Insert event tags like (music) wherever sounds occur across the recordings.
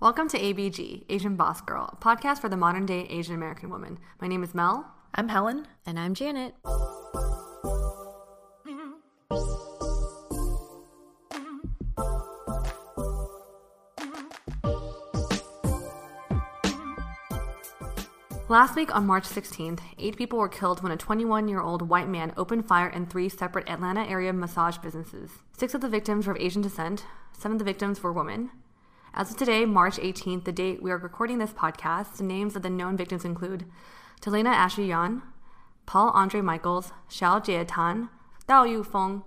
Welcome to ABG, Asian Boss Girl, a podcast for the modern day Asian American woman. My name is Mel. I'm Helen. And I'm Janet. Last week on March 16th, eight people were killed when a 21 year old white man opened fire in three separate Atlanta area massage businesses. Six of the victims were of Asian descent, seven of the victims were women. As of today, March 18th, the date we are recording this podcast, the names of the known victims include Talena Ashley Yan, Paul Andre Michaels, Xiaojie Tan, Daoyou Feng,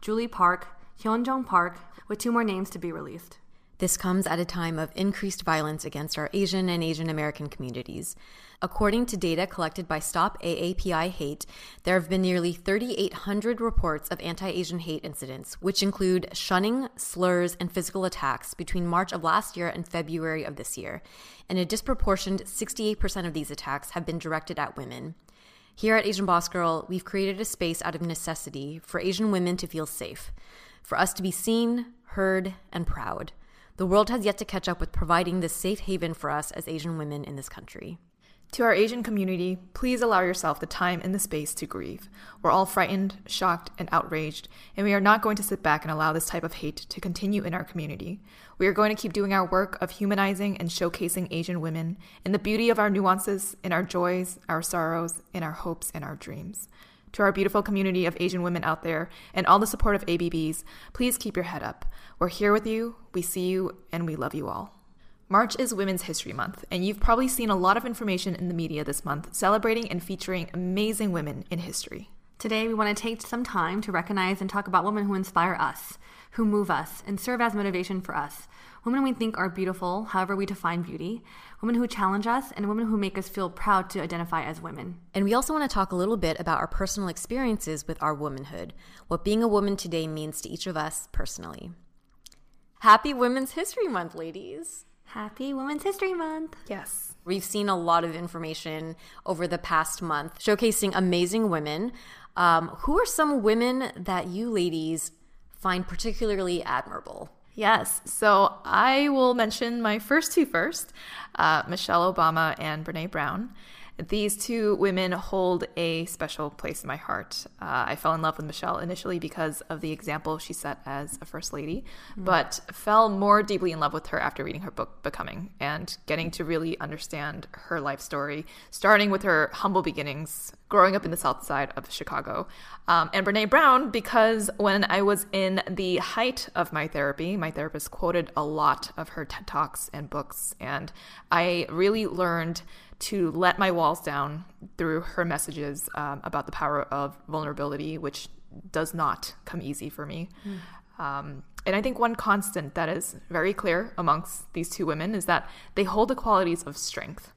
Julie Park, Hyunjong Park, with two more names to be released. This comes at a time of increased violence against our Asian and Asian American communities. According to data collected by Stop AAPI Hate, there have been nearly 3,800 reports of anti Asian hate incidents, which include shunning, slurs, and physical attacks between March of last year and February of this year. And a disproportionate 68% of these attacks have been directed at women. Here at Asian Boss Girl, we've created a space out of necessity for Asian women to feel safe, for us to be seen, heard, and proud. The world has yet to catch up with providing this safe haven for us as Asian women in this country. To our Asian community, please allow yourself the time and the space to grieve. We're all frightened, shocked, and outraged, and we are not going to sit back and allow this type of hate to continue in our community. We are going to keep doing our work of humanizing and showcasing Asian women in the beauty of our nuances, in our joys, our sorrows, in our hopes, and our dreams. To our beautiful community of Asian women out there and all the support of ABBs, please keep your head up. We're here with you, we see you, and we love you all. March is Women's History Month, and you've probably seen a lot of information in the media this month celebrating and featuring amazing women in history. Today, we want to take some time to recognize and talk about women who inspire us, who move us, and serve as motivation for us. Women we think are beautiful, however we define beauty, women who challenge us, and women who make us feel proud to identify as women. And we also want to talk a little bit about our personal experiences with our womanhood, what being a woman today means to each of us personally. Happy Women's History Month, ladies! Happy Women's History Month. Yes. We've seen a lot of information over the past month showcasing amazing women. Um, who are some women that you ladies find particularly admirable? Yes. So I will mention my first two first uh, Michelle Obama and Brene Brown. These two women hold a special place in my heart. Uh, I fell in love with Michelle initially because of the example she set as a first lady, mm. but fell more deeply in love with her after reading her book, Becoming, and getting to really understand her life story, starting with her humble beginnings, growing up in the south side of Chicago. Um, and Brene Brown, because when I was in the height of my therapy, my therapist quoted a lot of her TED Talks and books, and I really learned to let my walls down through her messages um, about the power of vulnerability, which does not come easy for me. Mm. Um, and I think one constant that is very clear amongst these two women is that they hold the qualities of strength,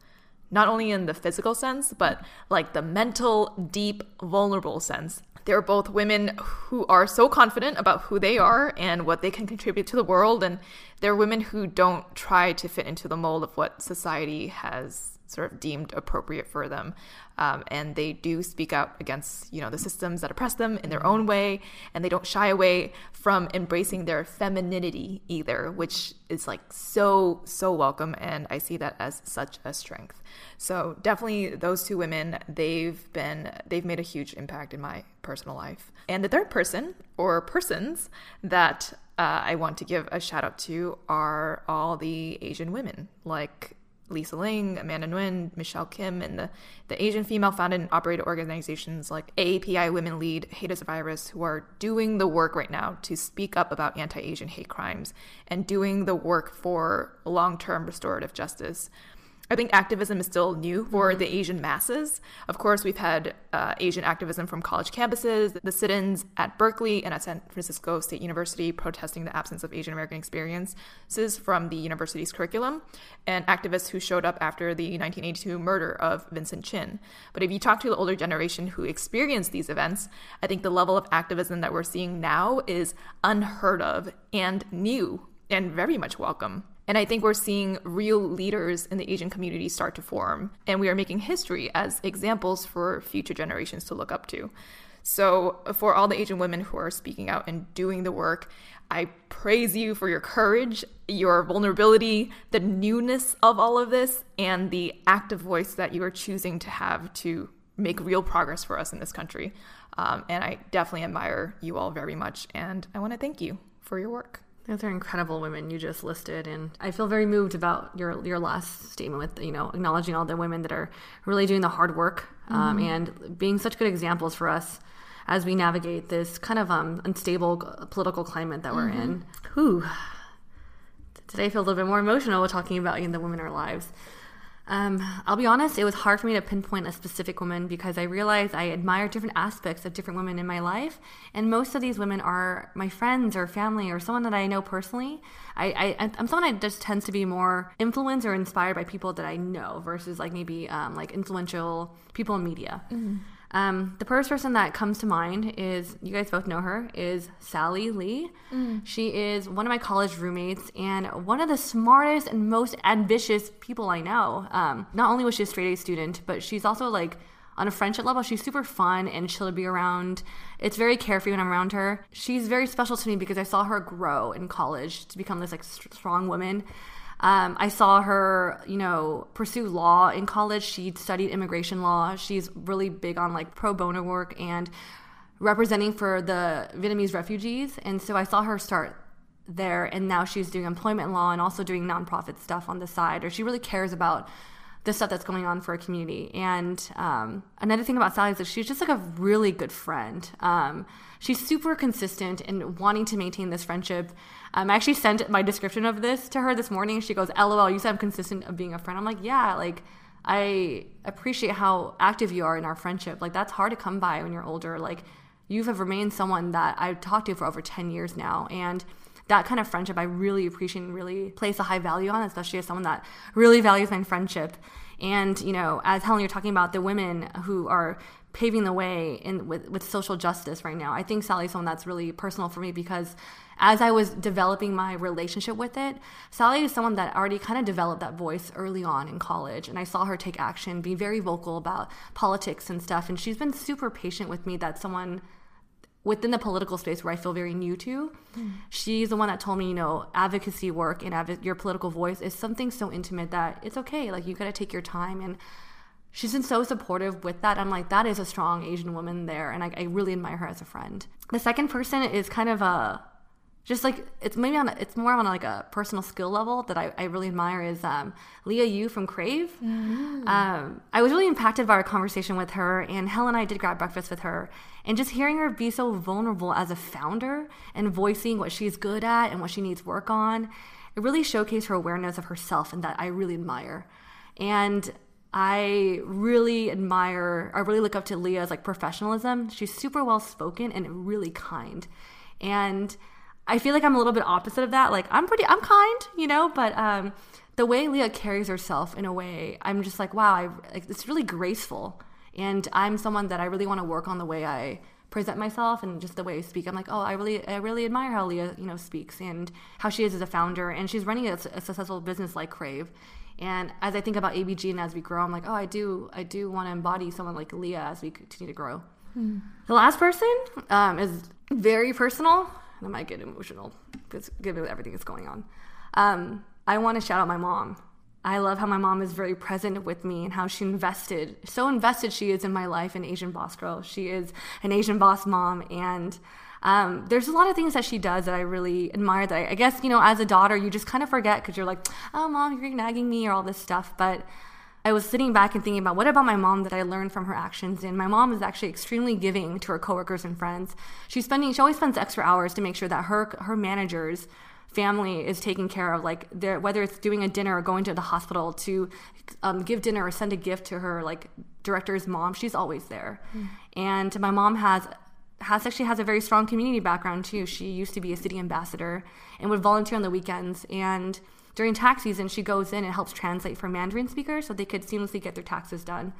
not only in the physical sense, but like the mental, deep, vulnerable sense. They're both women who are so confident about who they are and what they can contribute to the world. And they're women who don't try to fit into the mold of what society has sort of deemed appropriate for them. Um, and they do speak out against, you know, the systems that oppress them in their own way. And they don't shy away from embracing their femininity either, which is like so, so welcome. And I see that as such a strength. So definitely those two women, they've been, they've made a huge impact in my personal life. And the third person or persons that uh, I want to give a shout out to are all the Asian women, like Lisa Ling, Amanda Nguyen, Michelle Kim, and the, the Asian female founded and operated organizations like AAPI Women Lead, Hate is a Virus, who are doing the work right now to speak up about anti Asian hate crimes and doing the work for long term restorative justice. I think activism is still new for mm-hmm. the Asian masses. Of course, we've had uh, Asian activism from college campuses, the sit ins at Berkeley and at San Francisco State University protesting the absence of Asian American experiences from the university's curriculum, and activists who showed up after the 1982 murder of Vincent Chin. But if you talk to the older generation who experienced these events, I think the level of activism that we're seeing now is unheard of and new and very much welcome. And I think we're seeing real leaders in the Asian community start to form. And we are making history as examples for future generations to look up to. So, for all the Asian women who are speaking out and doing the work, I praise you for your courage, your vulnerability, the newness of all of this, and the active voice that you are choosing to have to make real progress for us in this country. Um, and I definitely admire you all very much. And I want to thank you for your work. Those are incredible women you just listed, and I feel very moved about your your last statement with you know acknowledging all the women that are really doing the hard work um, mm-hmm. and being such good examples for us as we navigate this kind of um, unstable political climate that we're mm-hmm. in. Whew. Today I feel a little bit more emotional talking about you know, the women in our lives. Um, I'll be honest, it was hard for me to pinpoint a specific woman because I realized I admire different aspects of different women in my life. And most of these women are my friends or family or someone that I know personally. I, I, am someone that just tends to be more influenced or inspired by people that I know versus like maybe um, like influential people in media. Mm-hmm. Um, the first person that comes to mind is you guys both know her is Sally Lee. Mm. She is one of my college roommates and one of the smartest and most ambitious people I know. Um, not only was she a straight A student, but she's also like on a friendship level, she's super fun and chill to be around. It's very carefree when I'm around her. She's very special to me because I saw her grow in college to become this like strong woman. Um, I saw her, you know, pursue law in college. She studied immigration law. She's really big on like pro bono work and representing for the Vietnamese refugees. And so I saw her start there, and now she's doing employment law and also doing nonprofit stuff on the side. Or she really cares about the stuff that's going on for a community. And um, another thing about Sally is that she's just like a really good friend. Um, she's super consistent in wanting to maintain this friendship. Um, I actually sent my description of this to her this morning. She goes, "LOL, you said I'm consistent of being a friend." I'm like, "Yeah, like." I appreciate how active you are in our friendship. Like that's hard to come by when you're older. Like you have remained someone that I've talked to for over 10 years now. And that kind of friendship I really appreciate and really place a high value on, especially as someone that really values my friendship. And, you know, as Helen, you're talking about the women who are paving the way in with, with social justice right now. I think Sally's someone that's really personal for me because as I was developing my relationship with it, Sally is someone that already kind of developed that voice early on in college. And I saw her take action, be very vocal about politics and stuff. And she's been super patient with me that someone within the political space where I feel very new to. Mm. She's the one that told me, you know, advocacy work and adv- your political voice is something so intimate that it's okay. Like you got to take your time and she's been so supportive with that. I'm like, that is a strong Asian woman there, and I, I, really admire her as a friend. The second person is kind of a just like it's maybe on a, it's more on like a personal skill level that I, I really admire is um, Leah Yu from Crave. Mm-hmm. Um, I was really impacted by our conversation with her, and Helen and I did grab breakfast with her, and just hearing her be so vulnerable as a founder and voicing what she's good at and what she needs work on, it really showcased her awareness of herself, and that I really admire. And I really admire, I really look up to Leah's like professionalism. She's super well spoken and really kind, and I feel like I'm a little bit opposite of that. Like I'm pretty, I'm kind, you know, but um, the way Leah carries herself in a way, I'm just like, wow, I, like, it's really graceful. And I'm someone that I really want to work on the way I present myself and just the way I speak. I'm like, oh, I really, I really admire how Leah, you know, speaks and how she is as a founder. And she's running a, a successful business like Crave. And as I think about ABG and as we grow, I'm like, oh, I do, I do want to embody someone like Leah as we continue to grow. Mm. The last person um, is very personal. And I might get emotional because given everything that's going on. Um, I want to shout out my mom. I love how my mom is very present with me and how she invested, so invested she is in my life, an Asian boss girl. She is an Asian boss mom. And um, there's a lot of things that she does that I really admire. That I, I guess, you know, as a daughter, you just kind of forget because you're like, oh, mom, you're nagging me or all this stuff. But I was sitting back and thinking about what about my mom that I learned from her actions. And my mom is actually extremely giving to her coworkers and friends. She's spending, she always spends extra hours to make sure that her, her managers, family is taken care of like whether it's doing a dinner or going to the hospital to um, give dinner or send a gift to her like director's mom she's always there mm. and my mom has has actually has a very strong community background too she used to be a city ambassador and would volunteer on the weekends and during tax season she goes in and helps translate for mandarin speakers so they could seamlessly get their taxes done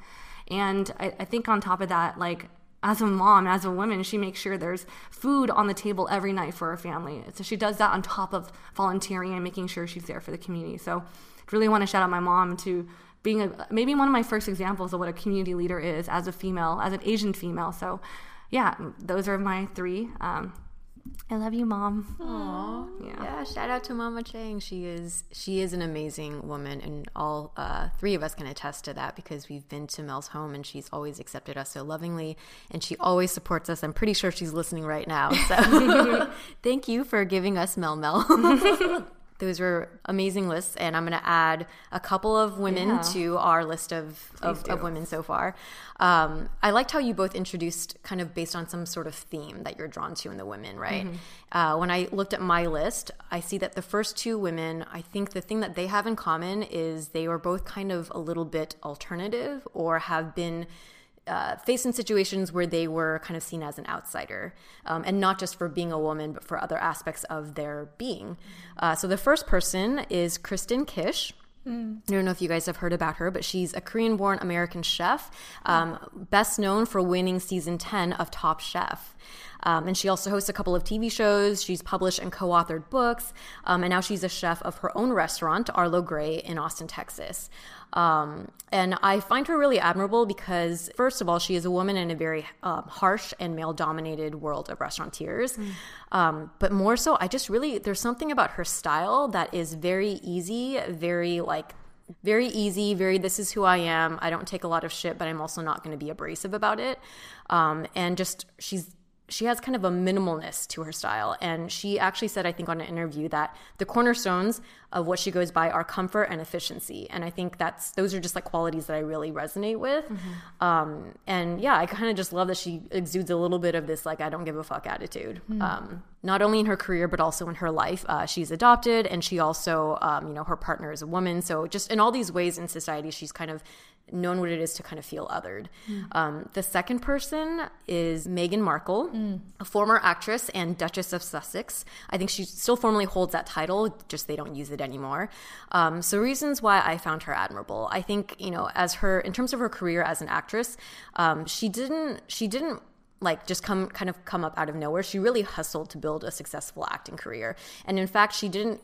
and I, I think on top of that like as a mom, as a woman, she makes sure there's food on the table every night for her family. So she does that on top of volunteering and making sure she's there for the community. So I really want to shout out my mom to being a, maybe one of my first examples of what a community leader is as a female, as an Asian female. So yeah, those are my three. Um, I love you, mom. Aww. Yeah. yeah. Shout out to Mama Chang. She is she is an amazing woman, and all uh, three of us can attest to that because we've been to Mel's home, and she's always accepted us so lovingly, and she always supports us. I'm pretty sure she's listening right now. So (laughs) (laughs) thank you for giving us Mel Mel. (laughs) those were amazing lists and i'm going to add a couple of women yeah. to our list of, of, of, women so far um, i liked how you both introduced kind of based on some sort of theme that you're drawn to in the women right mm-hmm. uh, when i looked at my list i see that the first two women i think the thing that they have in common is they are both kind of a little bit alternative or have been uh, faced in situations where they were kind of seen as an outsider, um, and not just for being a woman, but for other aspects of their being. Uh, so the first person is Kristen Kish. Mm. I don't know if you guys have heard about her, but she's a Korean born American chef, um, best known for winning season 10 of Top Chef. Um, and she also hosts a couple of TV shows. She's published and co authored books. Um, and now she's a chef of her own restaurant, Arlo Grey, in Austin, Texas. Um, and I find her really admirable because, first of all, she is a woman in a very um, harsh and male dominated world of restaurateurs. Mm. Um, but more so, I just really, there's something about her style that is very easy, very like very easy, very this is who I am. I don't take a lot of shit, but I'm also not going to be abrasive about it. Um, and just she's she has kind of a minimalness to her style. And she actually said, I think, on an interview that the cornerstones of what she goes by are comfort and efficiency. And I think that's those are just like qualities that I really resonate with. Mm-hmm. Um, and yeah, I kind of just love that she exudes a little bit of this like I don't give a fuck attitude. Mm-hmm. Um, not only in her career but also in her life. Uh, she's adopted, and she also, um, you know, her partner is a woman. So just in all these ways in society, she's kind of known what it is to kind of feel othered. Mm. Um, the second person is Meghan Markle, mm. a former actress and Duchess of Sussex. I think she still formally holds that title, just they don't use it anymore. Um, so reasons why I found her admirable. I think you know, as her in terms of her career as an actress, um, she didn't she didn't like just come kind of come up out of nowhere. She really hustled to build a successful acting career. And in fact, she didn't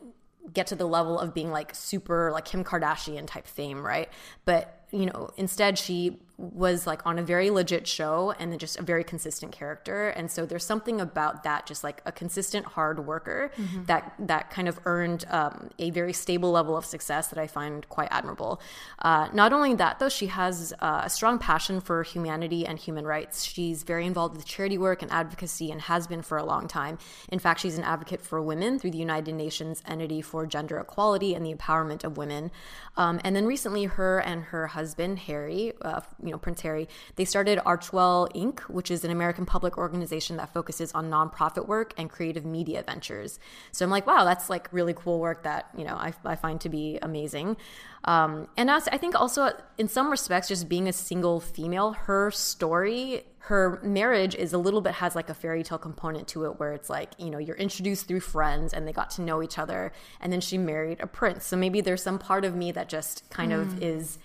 get to the level of being like super like Kim Kardashian type fame, right? But you know, instead she was like on a very legit show and just a very consistent character. And so there's something about that just like a consistent hard worker mm-hmm. that that kind of earned um, a very stable level of success that i find quite admirable. Uh, not only that though she has uh, a strong passion for humanity and human rights. She's very involved with charity work and advocacy and has been for a long time. In fact she's an advocate for women through the united nations entity for gender equality and the empowerment of women. Um, and then recently her and her husband harry uh, you know Prince Harry, they started Archewell Inc., which is an American public organization that focuses on nonprofit work and creative media ventures. So I'm like, wow, that's like really cool work that you know I, I find to be amazing. Um, and as I think also in some respects, just being a single female, her story her marriage is a little bit has like a fairy tale component to it where it's like you know you're introduced through friends and they got to know each other and then she married a prince so maybe there's some part of me that just kind mm. of is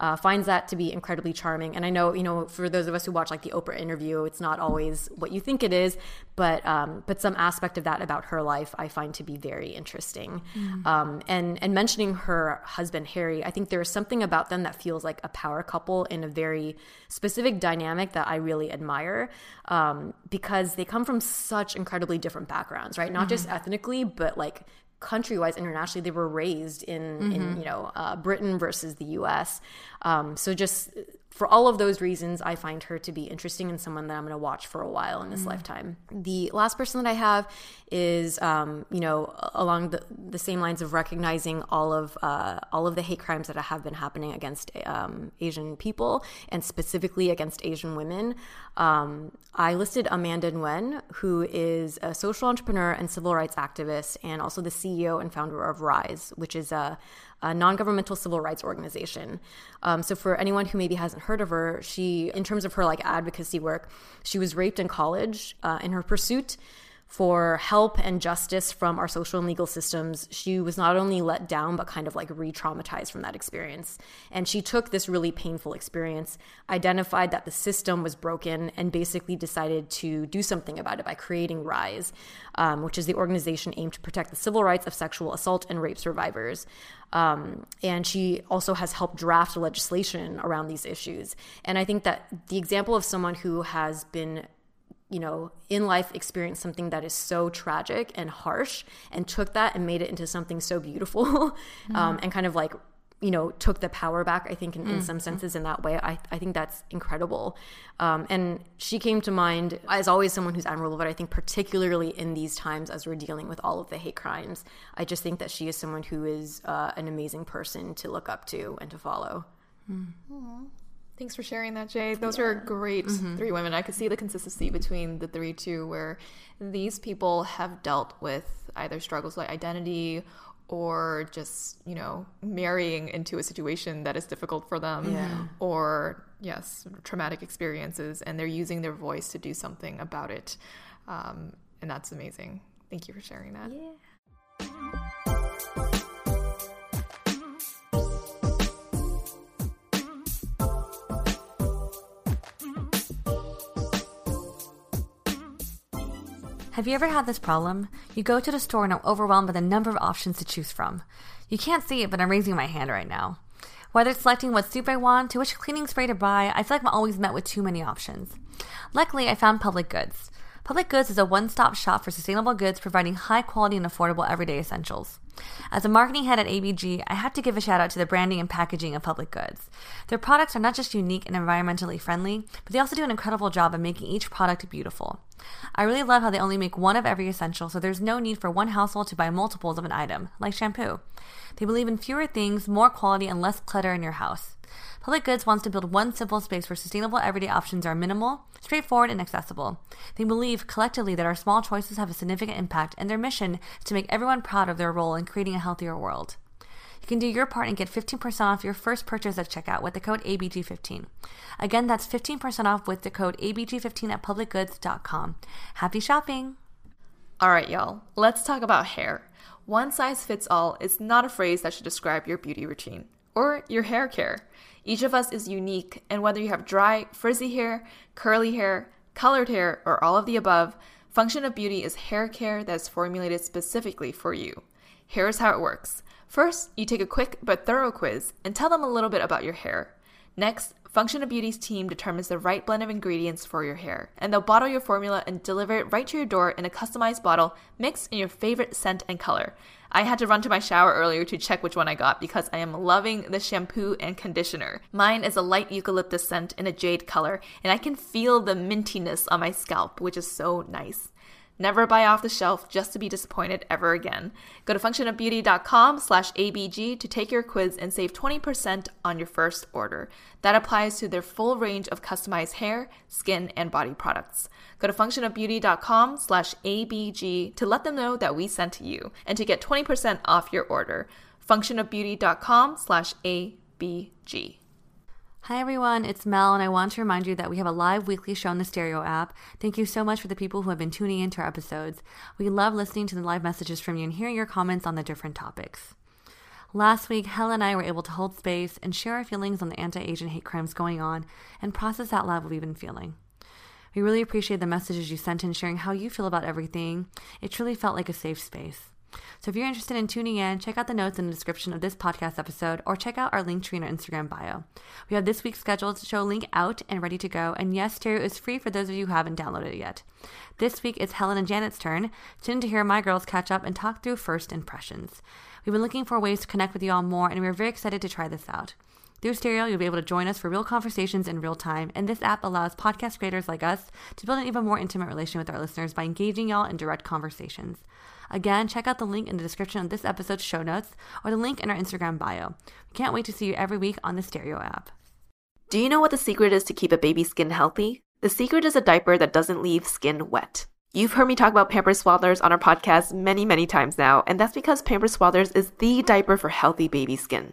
uh, finds that to be incredibly charming. And I know, you know, for those of us who watch like the Oprah interview, it's not always what you think it is, but um, but some aspect of that about her life I find to be very interesting. Mm. Um, and and mentioning her husband Harry, I think there is something about them that feels like a power couple in a very specific dynamic that I really admire um, because they come from such incredibly different backgrounds, right? Not mm-hmm. just ethnically, but like country wise internationally they were raised in mm-hmm. in you know uh, britain versus the us um, so just for all of those reasons, I find her to be interesting and someone that I'm going to watch for a while in this mm. lifetime. The last person that I have is, um, you know, along the, the same lines of recognizing all of uh, all of the hate crimes that have been happening against um, Asian people and specifically against Asian women. Um, I listed Amanda Nguyen, who is a social entrepreneur and civil rights activist, and also the CEO and founder of Rise, which is a a non-governmental civil rights organization. Um, so for anyone who maybe hasn't heard of her, she, in terms of her like advocacy work, she was raped in college. Uh, in her pursuit for help and justice from our social and legal systems, she was not only let down, but kind of like re traumatized from that experience. And she took this really painful experience, identified that the system was broken, and basically decided to do something about it by creating RISE, um, which is the organization aimed to protect the civil rights of sexual assault and rape survivors. Um, and she also has helped draft legislation around these issues. And I think that the example of someone who has been you know, in life experienced something that is so tragic and harsh and took that and made it into something so beautiful (laughs) mm-hmm. um, and kind of like, you know, took the power back, I think, in, mm-hmm. in some senses in that way. I, I think that's incredible. Um, and she came to mind as always someone who's admirable, but I think particularly in these times as we're dealing with all of the hate crimes, I just think that she is someone who is uh, an amazing person to look up to and to follow. Mm. Thanks for sharing that, Jay. Those yeah. are great mm-hmm. three women. I could see the consistency between the three too, where these people have dealt with either struggles like identity or just, you know, marrying into a situation that is difficult for them yeah. or, yes, traumatic experiences, and they're using their voice to do something about it. Um, and that's amazing. Thank you for sharing that. Yeah. Have you ever had this problem? You go to the store and are overwhelmed by the number of options to choose from. You can't see it, but I'm raising my hand right now. Whether it's selecting what soup I want to which cleaning spray to buy, I feel like I'm always met with too many options. Luckily, I found Public Goods. Public Goods is a one stop shop for sustainable goods providing high quality and affordable everyday essentials. As a marketing head at ABG, I have to give a shout out to the branding and packaging of public goods. Their products are not just unique and environmentally friendly, but they also do an incredible job of making each product beautiful. I really love how they only make one of every essential, so there's no need for one household to buy multiples of an item, like shampoo. They believe in fewer things, more quality, and less clutter in your house. Public Goods wants to build one simple space where sustainable everyday options are minimal, straightforward, and accessible. They believe collectively that our small choices have a significant impact, and their mission is to make everyone proud of their role in creating a healthier world. You can do your part and get 15% off your first purchase at checkout with the code ABG15. Again, that's 15% off with the code ABG15 at publicgoods.com. Happy shopping! All right, y'all, let's talk about hair. One size fits all is not a phrase that should describe your beauty routine or your hair care. Each of us is unique, and whether you have dry, frizzy hair, curly hair, colored hair, or all of the above, Function of Beauty is hair care that is formulated specifically for you. Here's how it works. First, you take a quick but thorough quiz and tell them a little bit about your hair. Next, Function of Beauty's team determines the right blend of ingredients for your hair, and they'll bottle your formula and deliver it right to your door in a customized bottle mixed in your favorite scent and color. I had to run to my shower earlier to check which one I got because I am loving the shampoo and conditioner. Mine is a light eucalyptus scent in a jade color, and I can feel the mintiness on my scalp, which is so nice. Never buy off the shelf just to be disappointed ever again. Go to functionofbeauty.com slash ABG to take your quiz and save 20% on your first order. That applies to their full range of customized hair, skin, and body products. Go to functionofbeauty.com slash ABG to let them know that we sent you and to get 20% off your order. functionofbeauty.com slash ABG. Hi everyone, it's Mel, and I want to remind you that we have a live weekly show on the Stereo app. Thank you so much for the people who have been tuning into our episodes. We love listening to the live messages from you and hearing your comments on the different topics. Last week, Helen and I were able to hold space and share our feelings on the anti Asian hate crimes going on and process out loud what we've been feeling. We really appreciate the messages you sent in sharing how you feel about everything. It truly felt like a safe space. So if you're interested in tuning in, check out the notes in the description of this podcast episode or check out our link tree in our Instagram bio. We have this week's scheduled show link out and ready to go. And yes, Stereo is free for those of you who haven't downloaded it yet. This week it's Helen and Janet's turn. Tune to hear my girls catch up and talk through first impressions. We've been looking for ways to connect with you all more, and we're very excited to try this out. Through Stereo, you'll be able to join us for real conversations in real time, and this app allows podcast creators like us to build an even more intimate relation with our listeners by engaging y'all in direct conversations. Again, check out the link in the description of this episode's show notes or the link in our Instagram bio. We can't wait to see you every week on the Stereo app. Do you know what the secret is to keep a baby's skin healthy? The secret is a diaper that doesn't leave skin wet. You've heard me talk about Pampers Swaddlers on our podcast many, many times now, and that's because Pampers Swaddlers is the diaper for healthy baby skin.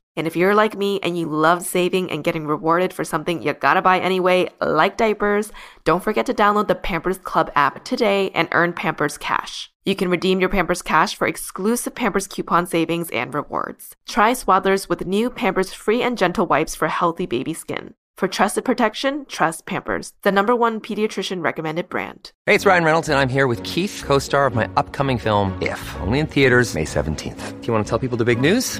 And if you're like me and you love saving and getting rewarded for something you gotta buy anyway, like diapers, don't forget to download the Pampers Club app today and earn Pampers Cash. You can redeem your Pampers Cash for exclusive Pampers coupon savings and rewards. Try Swaddlers with new Pampers Free and Gentle wipes for healthy baby skin. For trusted protection, trust Pampers, the number one pediatrician recommended brand. Hey, it's Ryan Reynolds, and I'm here with Keith, co star of my upcoming film, If, only in theaters, May 17th. Do you want to tell people the big news?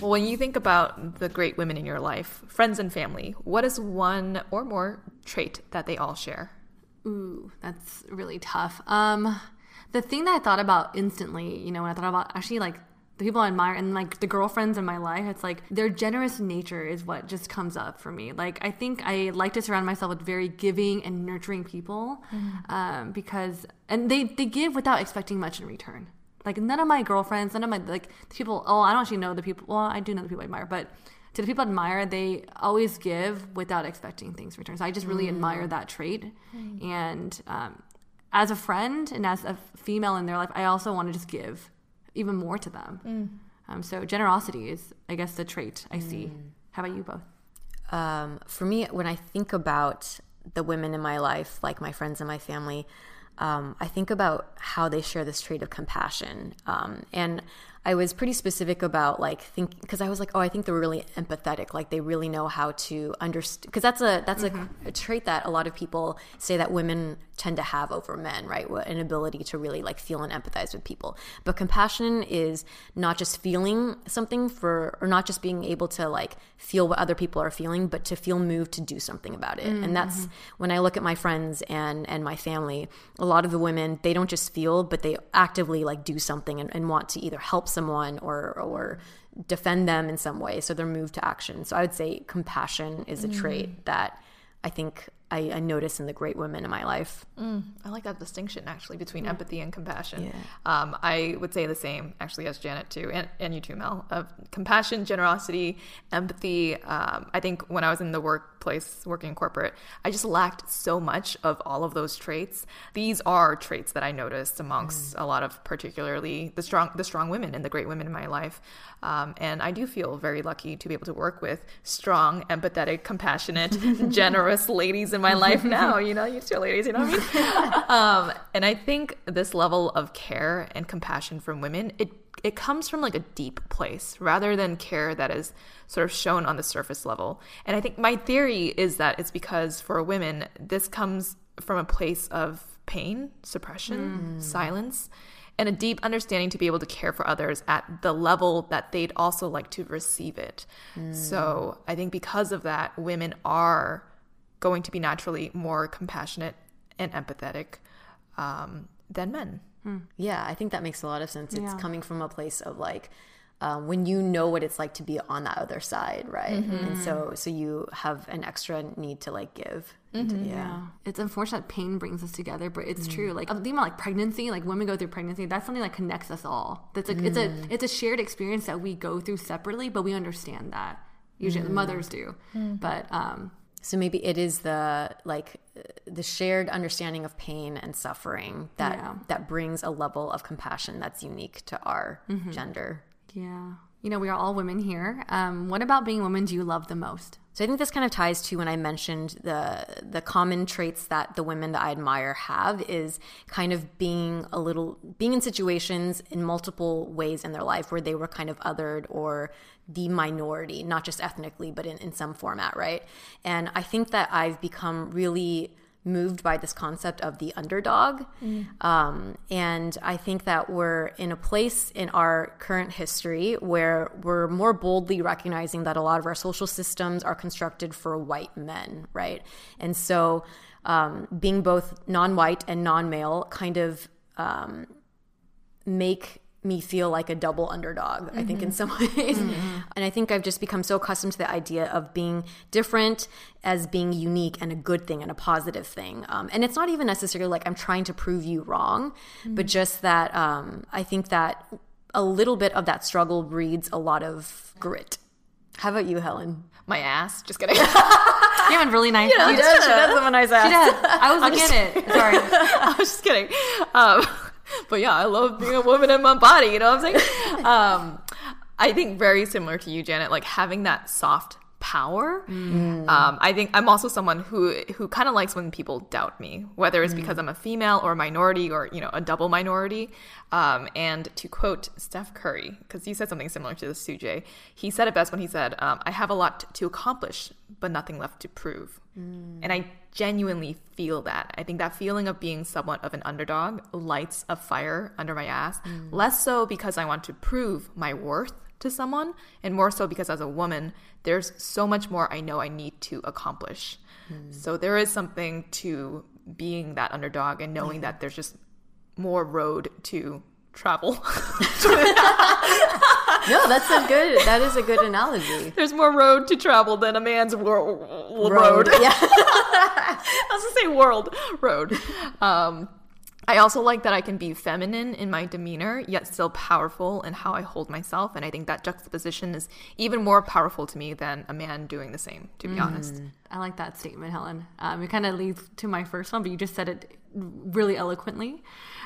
Well, when you think about the great women in your life, friends and family, what is one or more trait that they all share? Ooh, that's really tough. Um, the thing that I thought about instantly, you know, when I thought about actually like the people I admire and like the girlfriends in my life, it's like their generous nature is what just comes up for me. Like I think I like to surround myself with very giving and nurturing people, um, because and they they give without expecting much in return. Like none of my girlfriends, none of my like the people. Oh, I don't actually know the people. Well, I do know the people I admire, but to the people I admire, they always give without expecting things in return. So I just really admire that trait. And um, as a friend and as a female in their life, I also want to just give even more to them. Um, so generosity is, I guess, the trait I see. How about you both? Um, for me, when I think about the women in my life, like my friends and my family, um, I think about how they share this trait of compassion. Um, and I was pretty specific about like think because I was like, oh, I think they're really empathetic. Like they really know how to understand because that's a that's a, a trait that a lot of people say that women tend to have over men, right? An ability to really like feel and empathize with people. But compassion is not just feeling something for, or not just being able to like feel what other people are feeling, but to feel moved to do something about it. And that's mm-hmm. when I look at my friends and and my family. A lot of the women they don't just feel, but they actively like do something and, and want to either help someone or or defend them in some way. So they're moved to action. So I would say compassion is a trait mm. that I think I, I notice in the great women in my life. I like that distinction actually between empathy and compassion. Um, I would say the same actually as Janet too, and, and you too, Mel, of compassion, generosity, empathy. Um, I think when I was in the workplace, working corporate, I just lacked so much of all of those traits. These are traits that I noticed amongst a lot of particularly the strong, the strong women and the great women in my life. Um, and I do feel very lucky to be able to work with strong, empathetic, compassionate, (laughs) generous ladies in my life (laughs) now. You know, you two ladies, you know what I mean? (laughs) um, and I think this level of care and compassion from women, it it comes from like a deep place rather than care that is sort of shown on the surface level. And I think my theory is that it's because for women, this comes from a place of pain, suppression, silence, and a deep understanding to be able to care for others at the level that they'd also like to receive it. So I think because of that, women are going to be naturally more compassionate and empathetic um, than men. Hmm. Yeah, I think that makes a lot of sense. It's Yeah. coming from a place of like um, when you know what it's like to be on that other side, right? And mm-hmm. so, so you have an extra need to like give. Mm-hmm. Yeah. It's unfortunate that pain brings us together, but it's mm. true. Like um, I'm about like pregnancy, like women go through pregnancy. That's something that connects us all. That's like it's a mm. it's a shared experience that we go through separately, but we understand that. Usually the mothers do. Mm-hmm. But um So maybe it is the like the shared understanding of pain and suffering that Yeah. that brings a level of compassion that's unique to our gender. yeah. You know, we are all women here. Um, what about being women do you love the most? So I think this kind of ties to when I mentioned the the common traits that the women that I admire have is kind of being a little being in situations in multiple ways in their life where they were kind of othered or the minority, not just ethnically, but in, in some format, right? And I think that I've become really moved by this concept of the underdog. Um, and I think that we're in a place in our current history where we're more boldly recognizing that a lot of our social systems are constructed for white men, right? And so um, being both non white and non male kind of um, make me feel like a double underdog, I think, in some (laughs) ways. And I think I've just become so accustomed to the idea of being different as being unique and a good thing and a positive thing. Um, and it's not even necessarily like I'm trying to prove you wrong, but just that um, I think that a little bit of that struggle breeds a lot of grit. How about you, Helen? My ass. Just kidding. You have a really nice. She does. She does have a nice She ass. does. I was (laughs) looking at it. Sorry. (laughs) I was just kidding. Um, (laughs) but yeah, I love being a woman in my body. You know what I'm saying? (laughs) Um, I think very similar to you, Janet. Like having that soft power. Um, I think I'm also someone who who kind of likes when people doubt me, whether it's because I'm a female or a minority or you know a double minority. Um, and to quote Steph Curry, because you said something similar to this, Sujay, he said it best when he said, um, "I have a lot to accomplish, but nothing left to prove." And I genuinely feel that. I think that feeling of being somewhat of an underdog lights a fire under my ass. Mm. Less so because I want to prove my worth to someone, and more so because as a woman, there's so much more I know I need to accomplish. Mm. So there is something to being that underdog and knowing that there's just more road to travel. (laughs) (laughs) (laughs) No, that's a good. That is a good analogy. there's more road to travel than a man's wor- road. Yeah. (laughs) I was gonna say world road. Um, I also like that I can be feminine in my demeanor, yet still powerful in how I hold myself. And I think that juxtaposition is even more powerful to me than a man doing the same, to be honest. I like that statement, Helen. Um, it kind of leads to my first one, but you just said it really eloquently.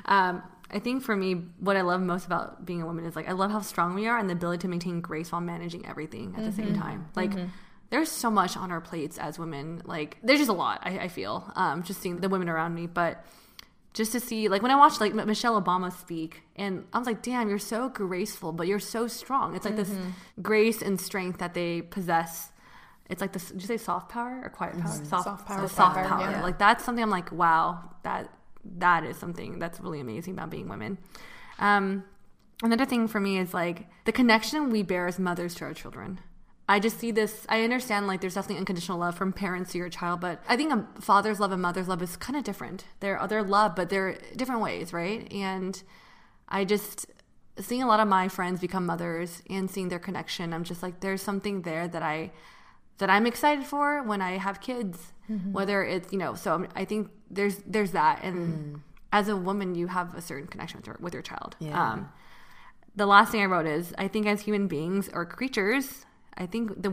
Um, I think for me, what I love most about being a woman is like I love how strong we are and the ability to maintain grace while managing everything at the same mm-hmm. time. Like mm-hmm. there's so much on our plates as women. Like there's just a lot. I, I feel um, just seeing the women around me, but just to see like when I watched like M- Michelle Obama speak, and I was like, damn, you're so graceful, but you're so strong. It's like this mm-hmm. grace and strength that they possess. It's like this. Did you say soft power or quiet power? Soft, Soft power, soft power. power, yeah. Like that's something I'm like, wow, that that is something that's really amazing about being women. Um, another thing for me is like the connection we bear as mothers to our children. I just see this. I understand like there's definitely unconditional love from parents to your child, but I think a father's love and mother's love is kind of different. They're other love, but they're different ways, right? And I just seeing a lot of my friends become mothers and seeing their connection. I'm just like, there's something there that I that I'm excited for when I have kids. Whether it's you know, so I'm- I think there's there's that, and as a woman, you have a certain connection with your with your child. Um, the last thing I wrote is I think as human beings or creatures, I think the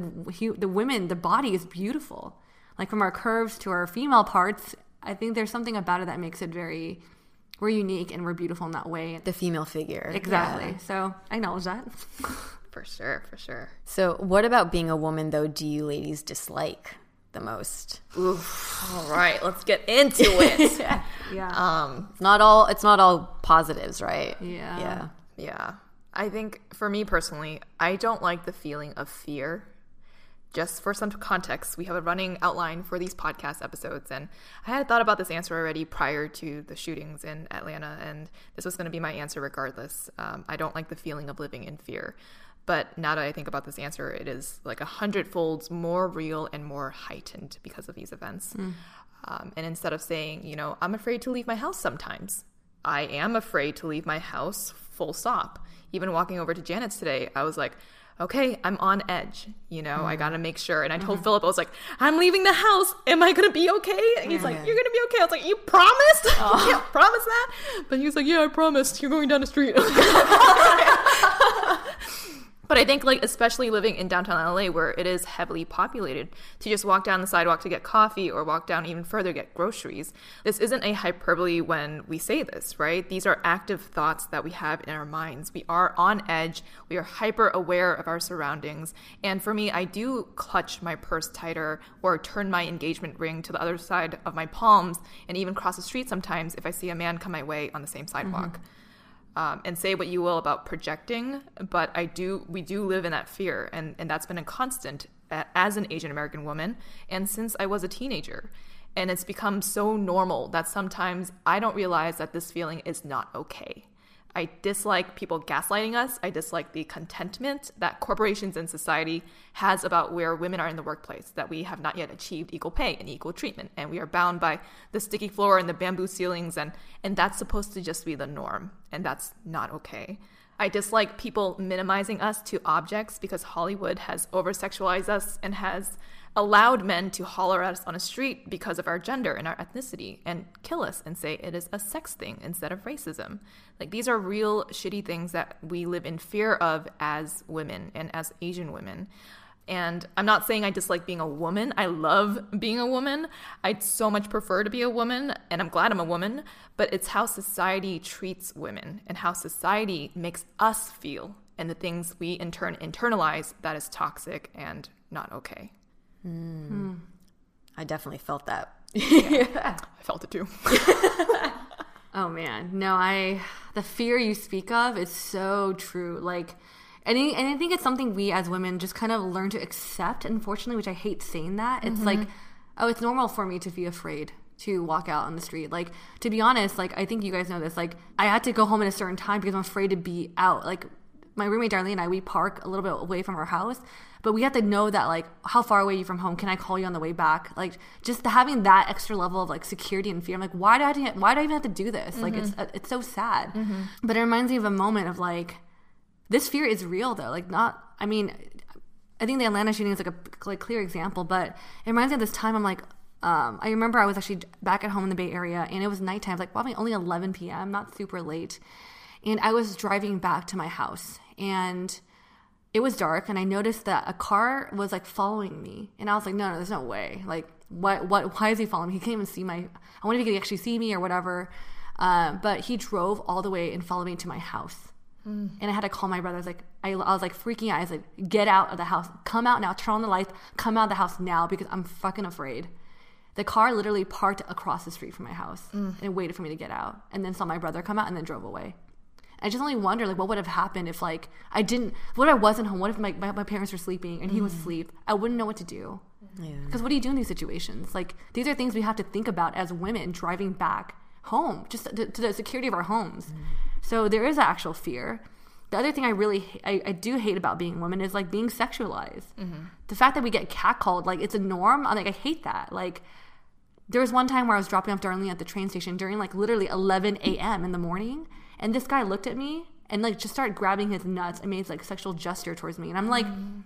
the women, the body is beautiful. Like from our curves to our female parts, I think there's something about it that makes it very we're unique and we're beautiful in that way. The female figure. Exactly. So I acknowledge that. (laughs) For sure, for sure. So, what about being a woman, though, do you ladies dislike the most? All right, let's get into (laughs) it. yeah. um, not all. It's not all positives, right? Yeah. Yeah. yeah. I think for me personally, I don't like the feeling of fear. Just for some context, we have a running outline for these podcast episodes, and I had thought about this answer already prior to the shootings in Atlanta, and this was going to be my answer regardless. Um, I don't like the feeling of living in fear. But now that I think about this answer, it is like a hundredfolds more real and more heightened because of these events. Hmm. Um, and instead of saying, you know, I'm afraid to leave my house sometimes, I am afraid to leave my house, full stop. Even walking over to Janet's today, I was like, okay, I'm on edge. You know, I hmm. gotta make sure. And I told hmm. Philip, I was like, I'm leaving the house. Am I gonna be okay? And he's like, You're gonna be okay. I was like, You promised? (laughs) you can't promise that. But he was like, Yeah, I promised. You're going down the street. (laughs) (laughs) But I think, like, especially living in downtown LA where it is heavily populated, to just walk down the sidewalk to get coffee or walk down even further get groceries, this isn't a hyperbole when we say this, right? These are active thoughts that we have in our minds. We are on edge, we are hyper aware of our surroundings. And for me, I do clutch my purse tighter or turn my engagement ring to the other side of my palms and even cross the street sometimes if I see a man come my way on the same sidewalk mm-hmm. Um, and say what you will about projecting, but I do we do live in that fear, and and that's been a constant as an Asian American woman, and since I was a teenager, and it's become so normal that sometimes I don't realize that this feeling is not okay. I dislike people gaslighting us. I dislike the contentment that corporations and society has about where women are in the workplace, that we have not yet achieved equal pay and equal treatment, and we are bound by the sticky floor and the bamboo ceilings, and, and that's supposed to just be the norm, and that's not okay. I dislike people minimizing us to objects because Hollywood has over sexualized us and has allowed men to holler at us on a street because of our gender and our ethnicity and kill us and say it is a sex thing instead of racism. Like these are real shitty things that we live in fear of as women and as Asian women. And I'm not saying I dislike being a woman. I love being a woman. I'd so much prefer to be a woman, and I'm glad I'm a woman, but it's how society treats women and how society makes us feel and the things we in turn internalize that is toxic and not okay. Hmm. I definitely felt that. (laughs) I felt it too. (laughs) Oh man, no, I the fear you speak of is so true. Like, and I, and I think it's something we as women just kind of learn to accept. Unfortunately, which I hate saying that. It's mm-hmm. like, oh, it's normal for me to be afraid to walk out on the street. Like, to be honest, like I think you guys know this. Like, I had to go home at a certain time because I'm afraid to be out. Like, my roommate Darlene and I, we park a little bit away from our house, but we have to know that like how far away are you from home? Can I call you on the way back? Like just having that extra level of like security and fear. I'm like, why do I have to, why do I even have to do this? Like mm-hmm. it's uh, it's so sad. Mm-hmm. But it reminds me of a moment of like this fear is real though. Like not, I mean, I think the Atlanta shooting is like a like clear example, but it reminds me of this time. I'm like, um, I remember I was actually back at home in the Bay Area, and it was nighttime, like probably only 11 p.m., not super late, and I was driving back to my house, and it was dark, and I noticed that a car was like following me, and I was like, no, no, there's no way, like, what, what, why is he following me? He can't even see my. I wonder if he could actually see me or whatever. Uh, but he drove all the way and followed me to my house. Mm. And I had to call my brother. I was like, I, I was like freaking out. I was like, get out of the house. Come out now. Turn on the lights. Come out of the house now because I'm fucking afraid. The car literally parked across the street from my house mm. and waited for me to get out. And then saw my brother come out and then drove away. I just only wonder like what would have happened if like I didn't what if I wasn't home? What if my, my, my parents were sleeping and he was asleep? Mm. I wouldn't know what to do. Because what do you do in these situations? Like these are things we have to think about as women driving back home, just to, to the security of our homes. So there is actual fear. The other thing I really I, I do hate about being a woman is like being sexualized. Mm-hmm. The fact that we get catcalled, like it's a norm. I'm like I hate that. Like there was one time where I was dropping off Darlene at the train station during like literally 11 a.m. in the morning, and this guy looked at me and like just started grabbing his nuts and made like sexual gesture towards me, and I'm like, mm-hmm.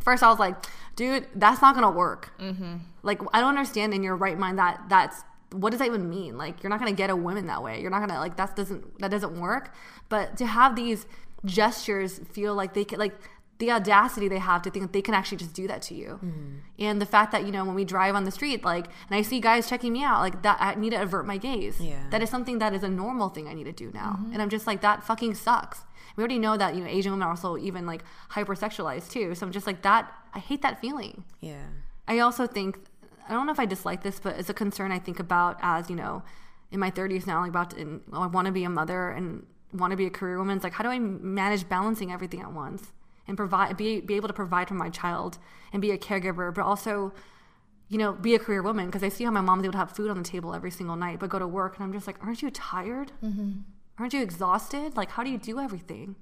first I was like, dude, that's not gonna work. Mm-hmm. Like I don't understand in your right mind that that's what does that even mean? Like you're not gonna get a woman that way. You're not gonna like that doesn't that doesn't work. But to have these gestures feel like they can like the audacity they have to think that they can actually just do that to you. Mm-hmm. And the fact that, you know, when we drive on the street, like, and I see guys checking me out, like, that I need to avert my gaze. Yeah. That is something that is a normal thing I need to do now. Mm-hmm. And I'm just like, that fucking sucks. We already know that, you know, Asian women are also even like hypersexualized too. So I'm just like, that, I hate that feeling. Yeah. I also think I don't know if I dislike this, but it's a concern I think about as you know, in my 30s now, like about to, and I want to be a mother and want to be a career woman. It's like how do I manage balancing everything at once and provide be be able to provide for my child and be a caregiver, but also you know be a career woman because I see how my mom's able to have food on the table every single night, but go to work and I'm just like, aren't you tired? Mm-hmm. Aren't you exhausted? Like how do you do everything?